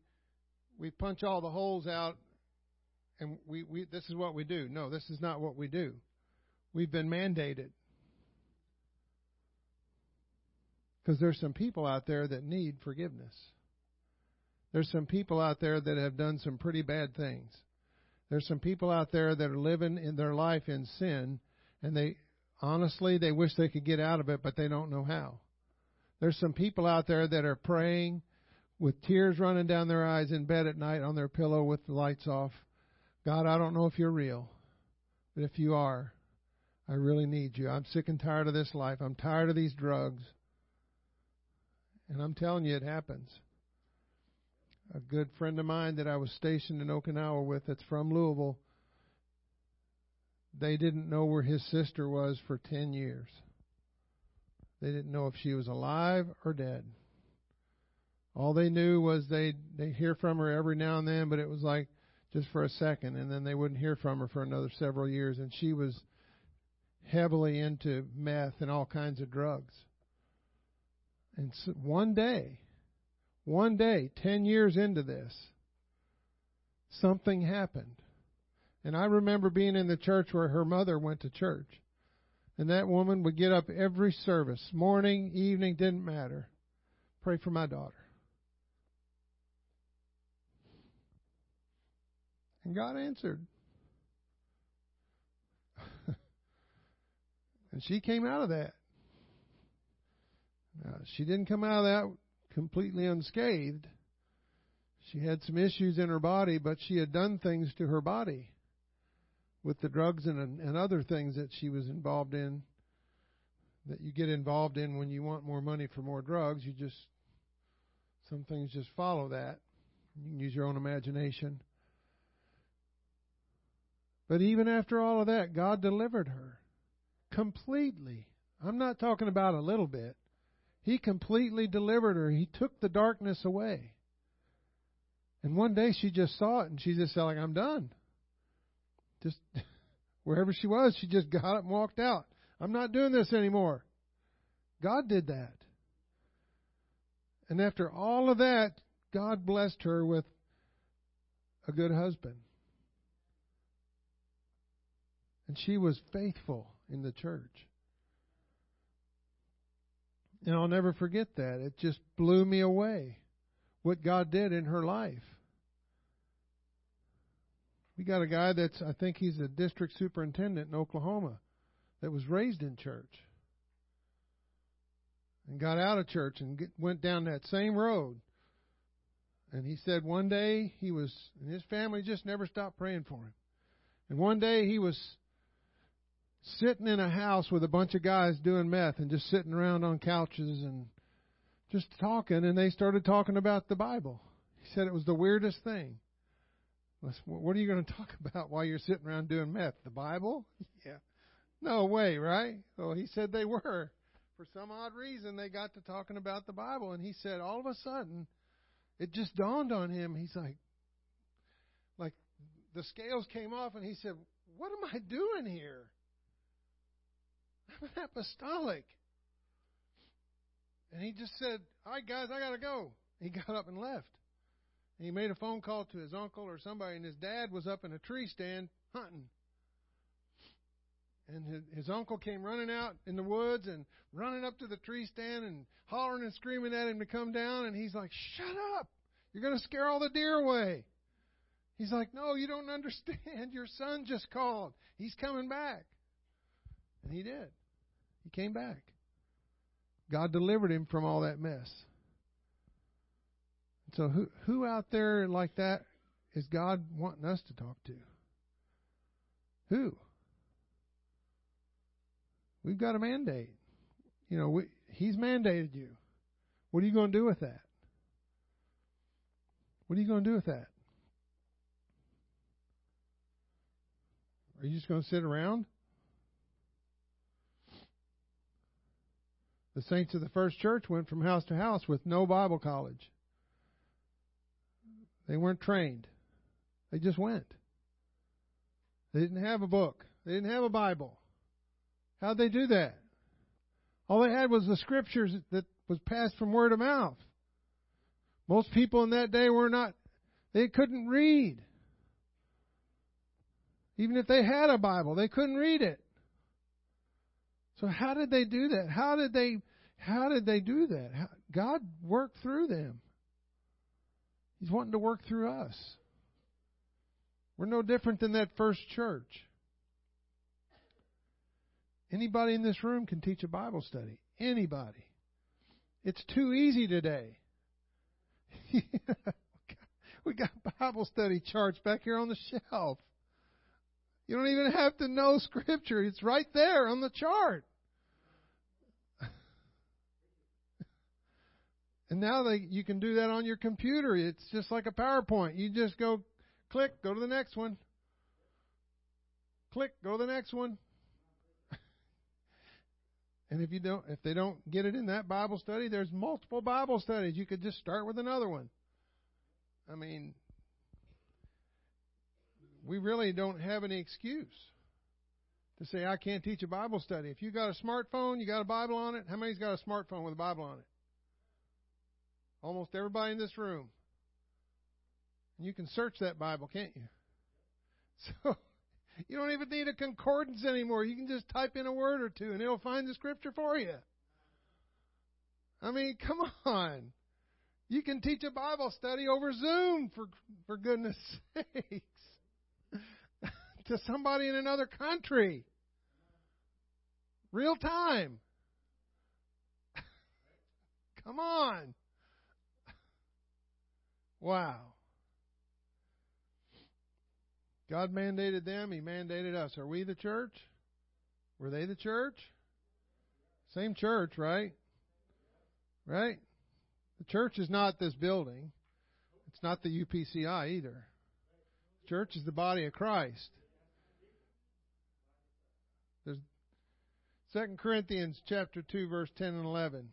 we punch all the holes out and we, we this is what we do. No, this is not what we do. We've been mandated. Because there's some people out there that need forgiveness. There's some people out there that have done some pretty bad things. There's some people out there that are living in their life in sin, and they honestly they wish they could get out of it, but they don't know how. There's some people out there that are praying with tears running down their eyes in bed at night on their pillow with the lights off. God, I don't know if you're real, but if you are, I really need you. I'm sick and tired of this life. I'm tired of these drugs. And I'm telling you, it happens. A good friend of mine that I was stationed in Okinawa with that's from Louisville, they didn't know where his sister was for 10 years. They didn't know if she was alive or dead. All they knew was they they hear from her every now and then, but it was like just for a second, and then they wouldn't hear from her for another several years. And she was heavily into meth and all kinds of drugs. And so one day, one day, ten years into this, something happened. And I remember being in the church where her mother went to church. And that woman would get up every service, morning, evening, didn't matter. Pray for my daughter. And God answered. and she came out of that. Now, she didn't come out of that completely unscathed. She had some issues in her body, but she had done things to her body with the drugs and, and other things that she was involved in that you get involved in when you want more money for more drugs. You just, some things just follow that. You can use your own imagination. But even after all of that, God delivered her completely. I'm not talking about a little bit. He completely delivered her. He took the darkness away. And one day she just saw it and she just said, like, I'm done. Just wherever she was, she just got up and walked out. I'm not doing this anymore. God did that. And after all of that, God blessed her with a good husband. And she was faithful in the church. And I'll never forget that. It just blew me away what God did in her life. We got a guy that's, I think he's a district superintendent in Oklahoma that was raised in church and got out of church and get, went down that same road. And he said one day he was, and his family just never stopped praying for him. And one day he was sitting in a house with a bunch of guys doing meth and just sitting around on couches and just talking, and they started talking about the Bible. He said it was the weirdest thing. What are you going to talk about while you're sitting around doing meth? The Bible? Yeah. No way, right? Well, he said they were. For some odd reason, they got to talking about the Bible, and he said all of a sudden, it just dawned on him. He's like, like the scales came off, and he said, "What am I doing here? I'm an apostolic." And he just said, "All right, guys, I got to go." He got up and left. And He made a phone call to his uncle or somebody, and his dad was up in a tree stand hunting. And his, his uncle came running out in the woods and running up to the tree stand and hollering and screaming at him to come down. And he's like, Shut up! You're going to scare all the deer away. He's like, No, you don't understand. Your son just called. He's coming back. And he did. He came back. God delivered him from all that mess. So who who out there like that is God wanting us to talk to? Who? We've got a mandate. You know, we, he's mandated you. What are you going to do with that? What are you going to do with that? Are you just going to sit around? The saints of the first church went from house to house with no Bible college. They weren't trained. They just went. They didn't have a book. They didn't have a Bible. How'd they do that? All they had was the scriptures that was passed from word of mouth. Most people in that day were not, they couldn't read. Even if they had a Bible, they couldn't read it. So how did they do that? How did they how did they do that? God worked through them. He's wanting to work through us. We're no different than that first church. Anybody in this room can teach a Bible study. Anybody. It's too easy today. we got Bible study charts back here on the shelf. You don't even have to know Scripture. It's right there on the chart. And now they, you can do that on your computer. It's just like a PowerPoint. You just go click, go to the next one. Click, go to the next one. and if you don't if they don't get it in that Bible study, there's multiple Bible studies. You could just start with another one. I mean, we really don't have any excuse to say I can't teach a Bible study. If you got a smartphone, you got a Bible on it. How many's got a smartphone with a Bible on it? Almost everybody in this room. And you can search that Bible, can't you? So you don't even need a concordance anymore. You can just type in a word or two and it'll find the scripture for you. I mean, come on. You can teach a Bible study over Zoom for for goodness sakes. To somebody in another country. Real time. Come on. Wow. God mandated them, He mandated us. Are we the church? Were they the church? Same church, right? Right? The church is not this building. It's not the UPCI either. The church is the body of Christ. There's 2 Corinthians chapter 2 verse 10 and 11.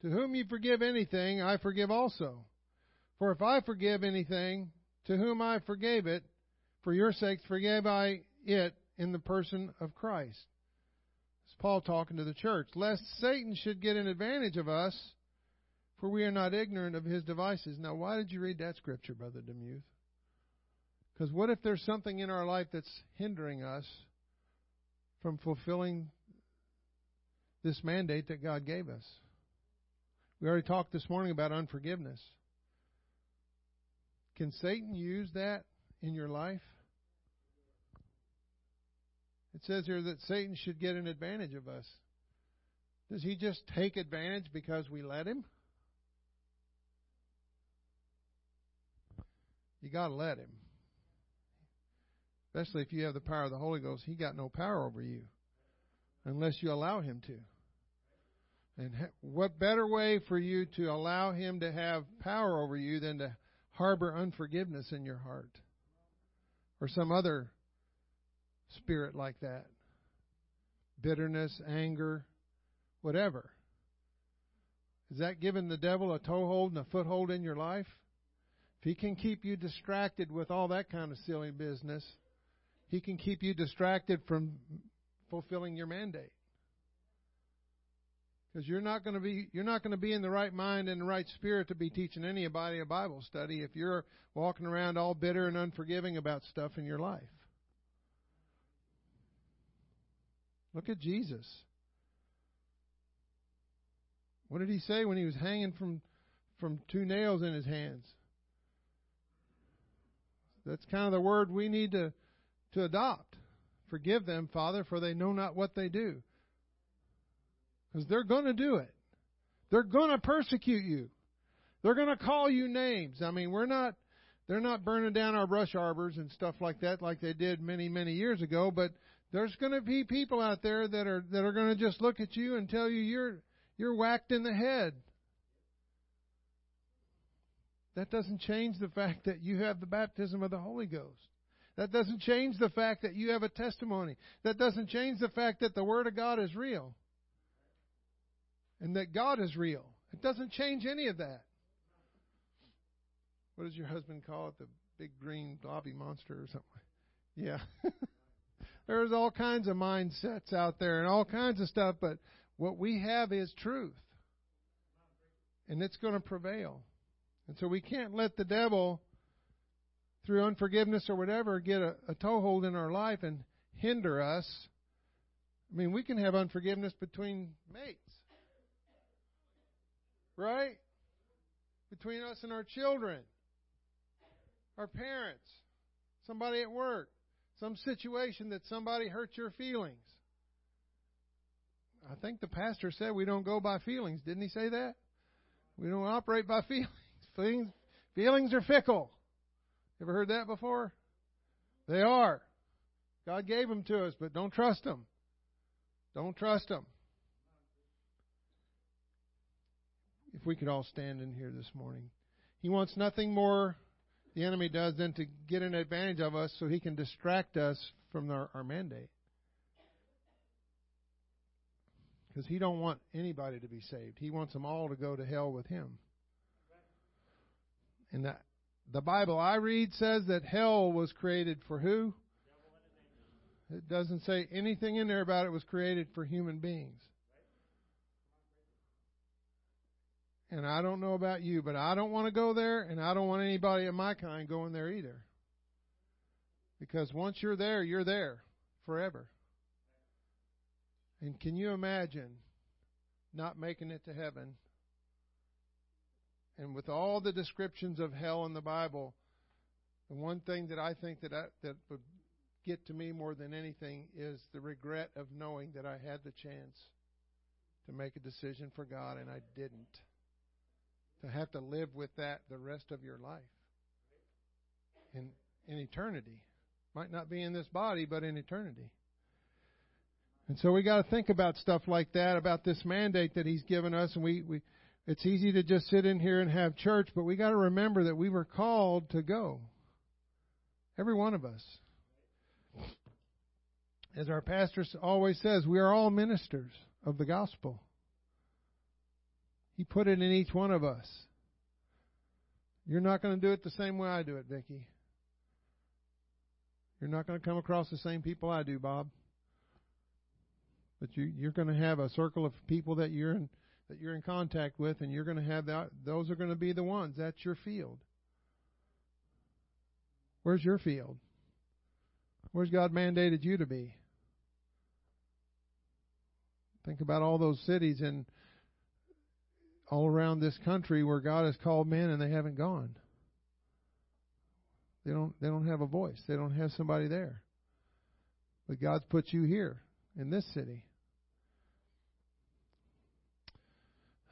To whom you forgive anything, I forgive also. For if I forgive anything, to whom I forgave it, for your sakes forgave I it in the person of Christ. It's Paul talking to the church. Lest Satan should get an advantage of us, for we are not ignorant of his devices. Now, why did you read that scripture, Brother Demuth? Because what if there's something in our life that's hindering us from fulfilling this mandate that God gave us? We already talked this morning about unforgiveness. Can Satan use that in your life? It says here that Satan should get an advantage of us. Does he just take advantage because we let him? You got to let him. Especially if you have the power of the Holy Ghost, he got no power over you unless you allow him to. And what better way for you to allow Him to have power over you than to harbor unforgiveness in your heart? Or some other spirit like that? Bitterness, anger, whatever. Is that giving the devil a toehold and a foothold in your life? If he can keep you distracted with all that kind of silly business, he can keep you distracted from fulfilling your mandate because you're not going to be you're not going to be in the right mind and the right spirit to be teaching anybody a Bible study if you're walking around all bitter and unforgiving about stuff in your life. Look at Jesus. What did he say when he was hanging from from two nails in his hands? That's kind of the word we need to to adopt. Forgive them, Father, for they know not what they do. Because they're going to do it. They're going to persecute you. They're going to call you names. I mean, we're not, they're not burning down our brush arbors and stuff like that like they did many, many years ago, but there's going to be people out there that are, that are going to just look at you and tell you you're, you're whacked in the head. That doesn't change the fact that you have the baptism of the Holy Ghost. That doesn't change the fact that you have a testimony. That doesn't change the fact that the Word of God is real and that God is real. It doesn't change any of that. What does your husband call it? The big green blobby monster or something? Yeah. There's all kinds of mindsets out there and all kinds of stuff, but what we have is truth. And it's going to prevail. And so we can't let the devil, through unforgiveness or whatever, get a, a toehold in our life and hinder us I mean, we can have unforgiveness between mates. Right? Between us and our children, our parents, somebody at work, some situation that somebody hurt your feelings. I think the pastor said we don't go by feelings. Didn't he say that? We don't operate by feelings. Feelings, feelings are fickle. Ever heard that before? They are. God gave them to us, but don't trust them. Don't trust them. If we could all stand in here this morning. He wants nothing more, the enemy does, than to get an advantage of us so he can distract us from our, our mandate. Because he don't want anybody to be saved. He wants them all to go to hell with him. And that the Bible I read says that hell was created for who? It doesn't say anything in there about it was created for human beings. And I don't know about you, but I don't want to go there, and I don't want anybody of my kind going there either. Because once you're there, you're there forever. And can you imagine not making it to heaven? And with all the descriptions of hell in the Bible, the one thing that I think that I, that would get to me more than anything is the regret of knowing that I had the chance to make a decision for God and I didn't. To have to live with that the rest of your life. In in eternity. Might not be in this body, but in eternity. And so we got to think about stuff like that, about this mandate that he's given us and we, we it's easy to just sit in here and have church, but we got to remember that we were called to go. Every one of us. As our pastor always says, we are all ministers of the gospel. He put it in each one of us. You're not going to do it the same way I do it, Vicki. You're not going to come across the same people I do, Bob. But you, you're going to have a circle of people that you're in that you're in contact with, and you're going to have that. Those are going to be the ones. That's your field. Where's your field? Where's God mandated you to be? Think about all those cities and all around this country where God has called men and they haven't gone. They don't they don't have a voice. They don't have somebody there. But God's put you here in this city.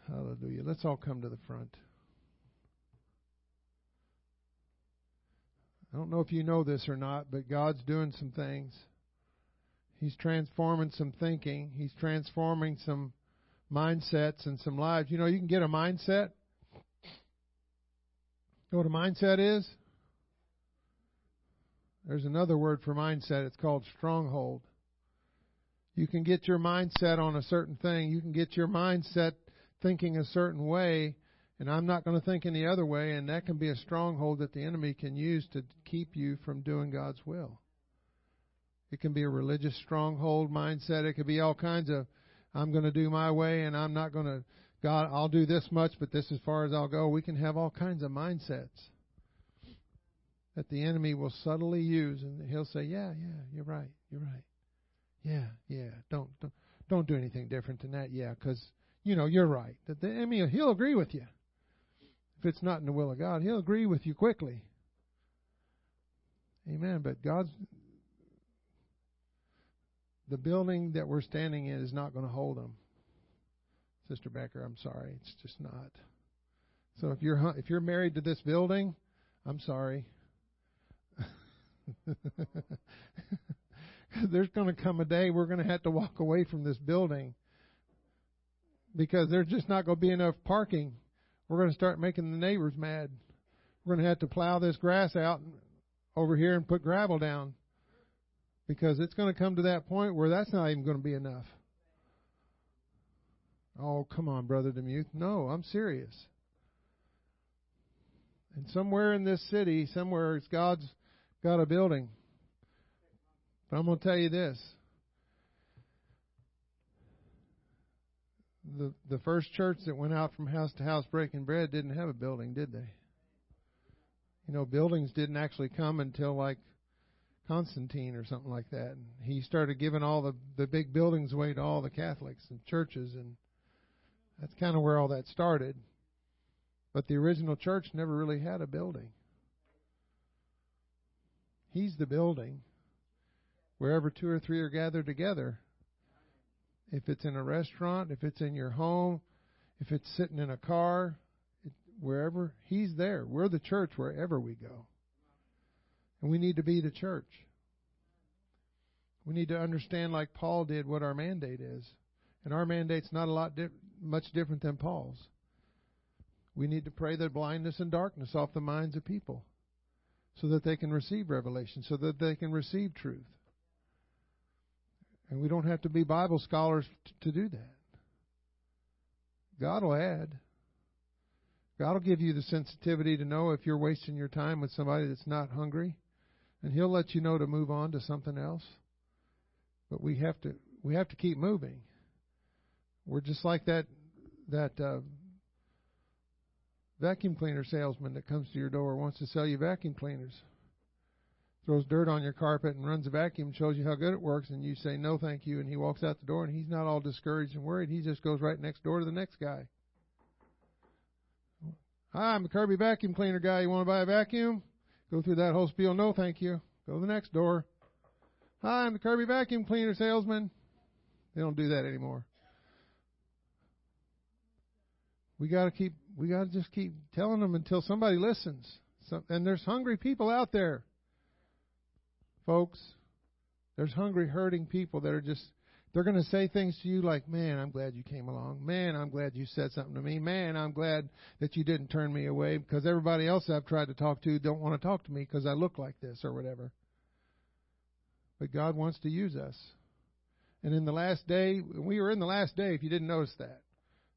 Hallelujah. Let's all come to the front. I don't know if you know this or not, but God's doing some things. He's transforming some thinking. He's transforming some mindsets and some lives. You know, you can get a mindset. You know what a mindset is? There's another word for mindset. It's called stronghold. You can get your mindset on a certain thing. You can get your mindset thinking a certain way, and I'm not going to think any other way, and that can be a stronghold that the enemy can use to keep you from doing God's will. It can be a religious stronghold mindset. It could be all kinds of, I'm going to do my way and I'm not going to, God, I'll do this much, but this as far as I'll go. We can have all kinds of mindsets that the enemy will subtly use, and he'll say, "Yeah, yeah, you're right, you're right. Yeah, yeah, don't don't don't do anything different than that. Yeah, because you know, you're right. That the enemy, he'll agree with you. If it's not in the will of God, he'll agree with you quickly. Amen. But God's the building that we're standing in is not going to hold them. Sister Becker, I'm sorry, it's just not. So if you're if you're married to this building, I'm sorry. There's going to come a day we're going to have to walk away from this building because there's just not going to be enough parking. We're going to start making the neighbors mad. We're going to have to plow this grass out over here and put gravel down because it's going to come to that point where that's not even going to be enough. Oh, come on, Brother Demuth. No, I'm serious. And somewhere in this city, somewhere God's got a building. But I'm going to tell you this the the first church that went out from house to house breaking bread didn't have a building, did they? You know, buildings didn't actually come until like Constantine or something like that. And he started giving all the the big buildings away to all the Catholics and churches, and that's kind of where all that started. But the original church never really had a building. He's the building. Wherever two or three are gathered together, if it's in a restaurant, if it's in your home, if it's sitting in a car, wherever, He's there. We're the church wherever we go. And we need to be the church. We need to understand, like Paul did, what our mandate is. And our mandate's not a lot di- much different than Paul's. We need to pray the blindness and darkness off the minds of people so that they can receive revelation, so that they can receive truth. And we don't have to be Bible scholars to do that. God will add. God will give you the sensitivity to know if you're wasting your time with somebody that's not hungry, and He'll let you know to move on to something else. But we have to we have to keep moving. We're just like that that uh, vacuum cleaner salesman that comes to your door wants to sell you vacuum cleaners. Throws dirt on your carpet and runs a vacuum, shows you how good it works, and you say no, thank you, and he walks out the door, and he's not all discouraged and worried. He just goes right next door to the next guy. Hi, I'm the Kirby vacuum cleaner guy. You want to buy a vacuum? Go through that whole spiel. No, thank you. Go to the next door. Hi, I'm the Kirby vacuum cleaner salesman. They don't do that anymore. We got to keep. We got to just keep telling them until somebody listens. So, and there's hungry people out there, folks. There's hungry, hurting people that are just. They're going to say things to you like, "Man, I'm glad you came along. Man, I'm glad you said something to me. Man, I'm glad that you didn't turn me away because everybody else I've tried to talk to don't want to talk to me because I look like this or whatever." But God wants to use us. And in the last day, we are in the last day if you didn't notice that.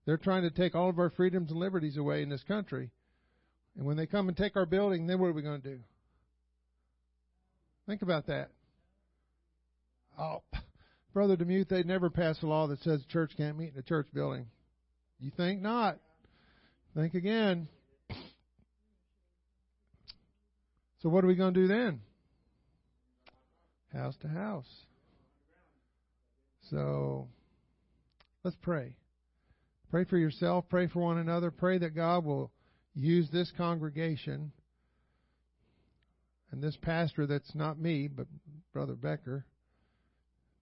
They're trying to take all of our freedoms and liberties away in this country. And when they come and take our building, then what are we going to do? Think about that. Oh, Brother Demuth, they'd never pass a law that says the church can't meet in a church building. You think not? Think again. So what are we going to do then? House to house. So let's pray. Pray for yourself, pray for one another, pray that God will use this congregation and this pastor that's not me, but Brother Becker,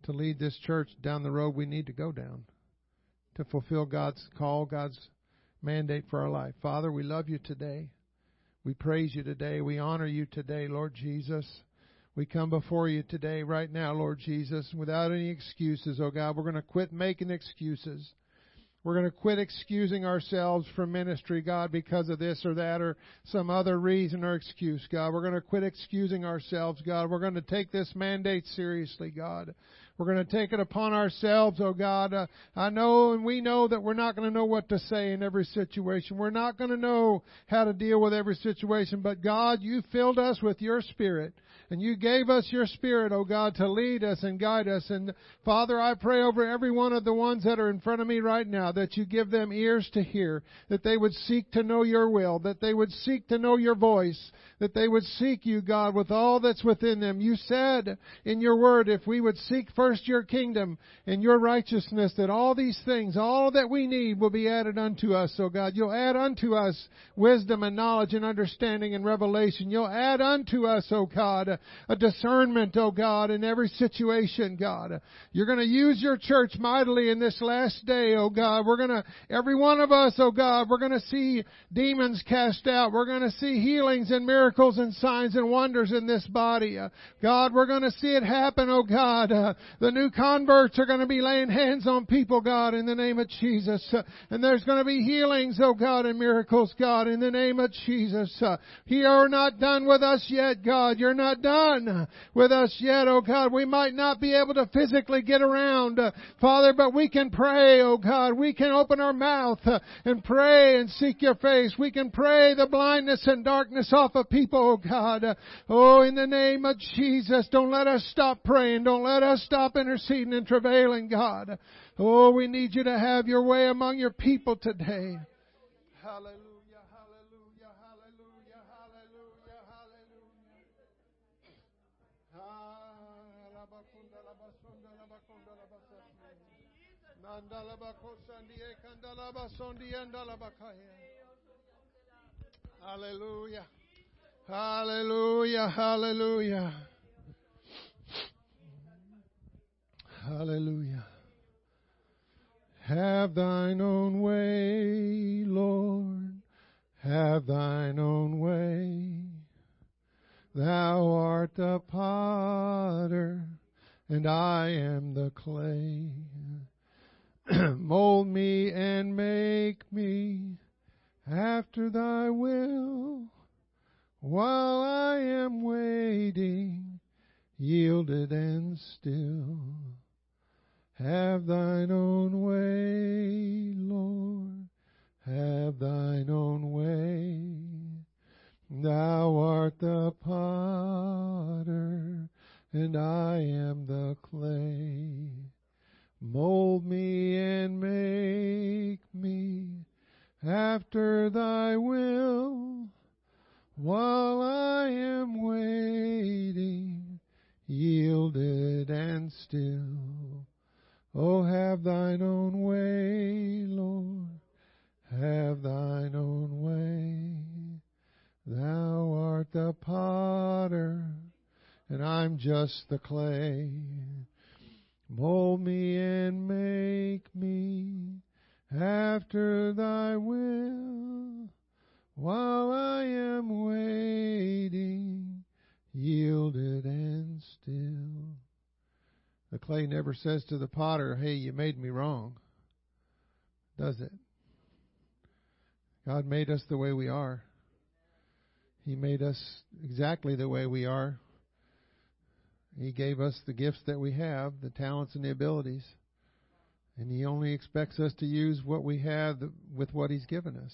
to lead this church down the road we need to go down to fulfill God's call, God's mandate for our life. Father, we love you today. We praise you today. We honor you today, Lord Jesus. We come before you today, right now, Lord Jesus, without any excuses, oh God. We're going to quit making excuses. We're going to quit excusing ourselves from ministry, God, because of this or that or some other reason or excuse, God. We're going to quit excusing ourselves, God. We're going to take this mandate seriously, God. We're going to take it upon ourselves, oh God. Uh, I know and we know that we're not going to know what to say in every situation. We're not going to know how to deal with every situation, but God, you filled us with your spirit. And you gave us your spirit, oh God, to lead us and guide us. And Father, I pray over every one of the ones that are in front of me right now that you give them ears to hear, that they would seek to know your will, that they would seek to know your voice, that they would seek you, God, with all that's within them. You said in your word, if we would seek first your kingdom and your righteousness, that all these things, all that we need will be added unto us. So God, you'll add unto us wisdom and knowledge and understanding and revelation. You'll add unto us, oh God, a discernment, oh God, in every situation, God. You're going to use your church mightily in this last day, oh God. We're going to, every one of us, oh God, we're going to see demons cast out. We're going to see healings and miracles and signs and wonders in this body. God, we're going to see it happen, oh God. Uh, the new converts are going to be laying hands on people, God, in the name of Jesus. And there's going to be healings, oh God, and miracles, God, in the name of Jesus. Uh, you're not done with us yet, God. You're not done with us yet, oh God. We might not be able to physically get around, Father, but we can pray, oh God. We can open our mouth and pray and seek your face. We can pray the blindness and darkness off of people, oh God. Oh, in the name of Jesus, don't let us stop praying. Don't let us stop interceding and travailing, God. Oh, we need you to have your way among your people today. Hallelujah. Hallelujah, hallelujah, hallelujah, hallelujah. Have thine own way, Lord. Have thine own way. Thou art the potter, and I am the clay. Mold me and make me after thy will, while I am waiting, yielded and still. Have thine own way, Lord, have thine own way. Thou art the potter, and I am the clay. Mold me and make me after thy will, while I am waiting, yielded and still. Oh, have thine own way, Lord, have thine own way. Thou art the potter, and I'm just the clay. Mold me and make me after thy will, while I am waiting, yielded and still. The clay never says to the potter, Hey, you made me wrong. Does it? God made us the way we are. He made us exactly the way we are. He gave us the gifts that we have, the talents and the abilities. And He only expects us to use what we have with what He's given us.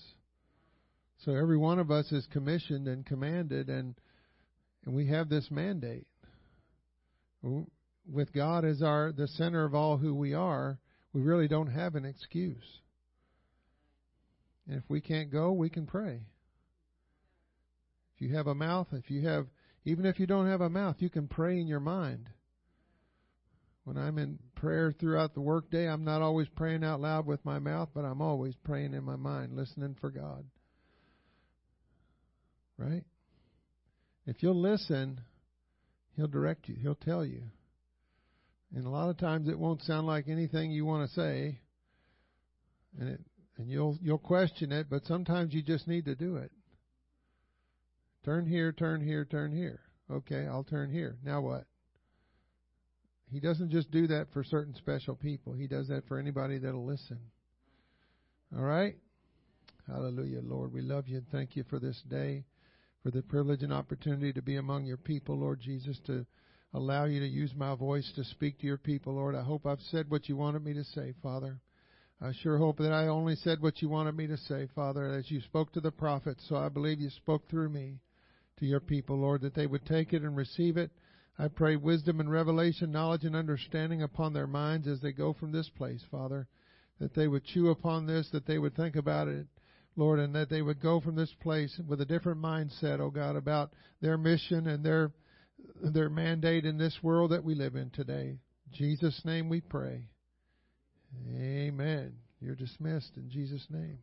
So every one of us is commissioned and commanded, and, and we have this mandate. With God as our the center of all who we are, we really don't have an excuse. And if we can't go, we can pray. If you have a mouth, if you have, even if you don't have a mouth, you can pray in your mind. When I'm in prayer throughout the workday, I'm not always praying out loud with my mouth, but I'm always praying in my mind, listening for God. Right? If you'll listen, He'll direct you, He'll tell you. And a lot of times it won't sound like anything you want to say. And it and you'll you'll question it, but sometimes you just need to do it. Turn here, turn here, turn here. Okay, I'll turn here. Now what? He doesn't just do that for certain special people. He does that for anybody that'll listen. All right? Hallelujah, Lord. We love you and thank you for this day, for the privilege and opportunity to be among your people, Lord Jesus, to allow you to use my voice to speak to your people, Lord. I hope I've said what you wanted me to say, Father. I sure hope that I only said what you wanted me to say, Father, as you spoke to the prophets, so I believe you spoke through me to your people, Lord, that they would take it and receive it. I pray wisdom and revelation, knowledge and understanding upon their minds as they go from this place, Father, that they would chew upon this, that they would think about it, Lord, and that they would go from this place with a different mindset, oh God, about their mission and their their mandate in this world that we live in today. In Jesus' name we pray. Amen. You're dismissed in Jesus' name.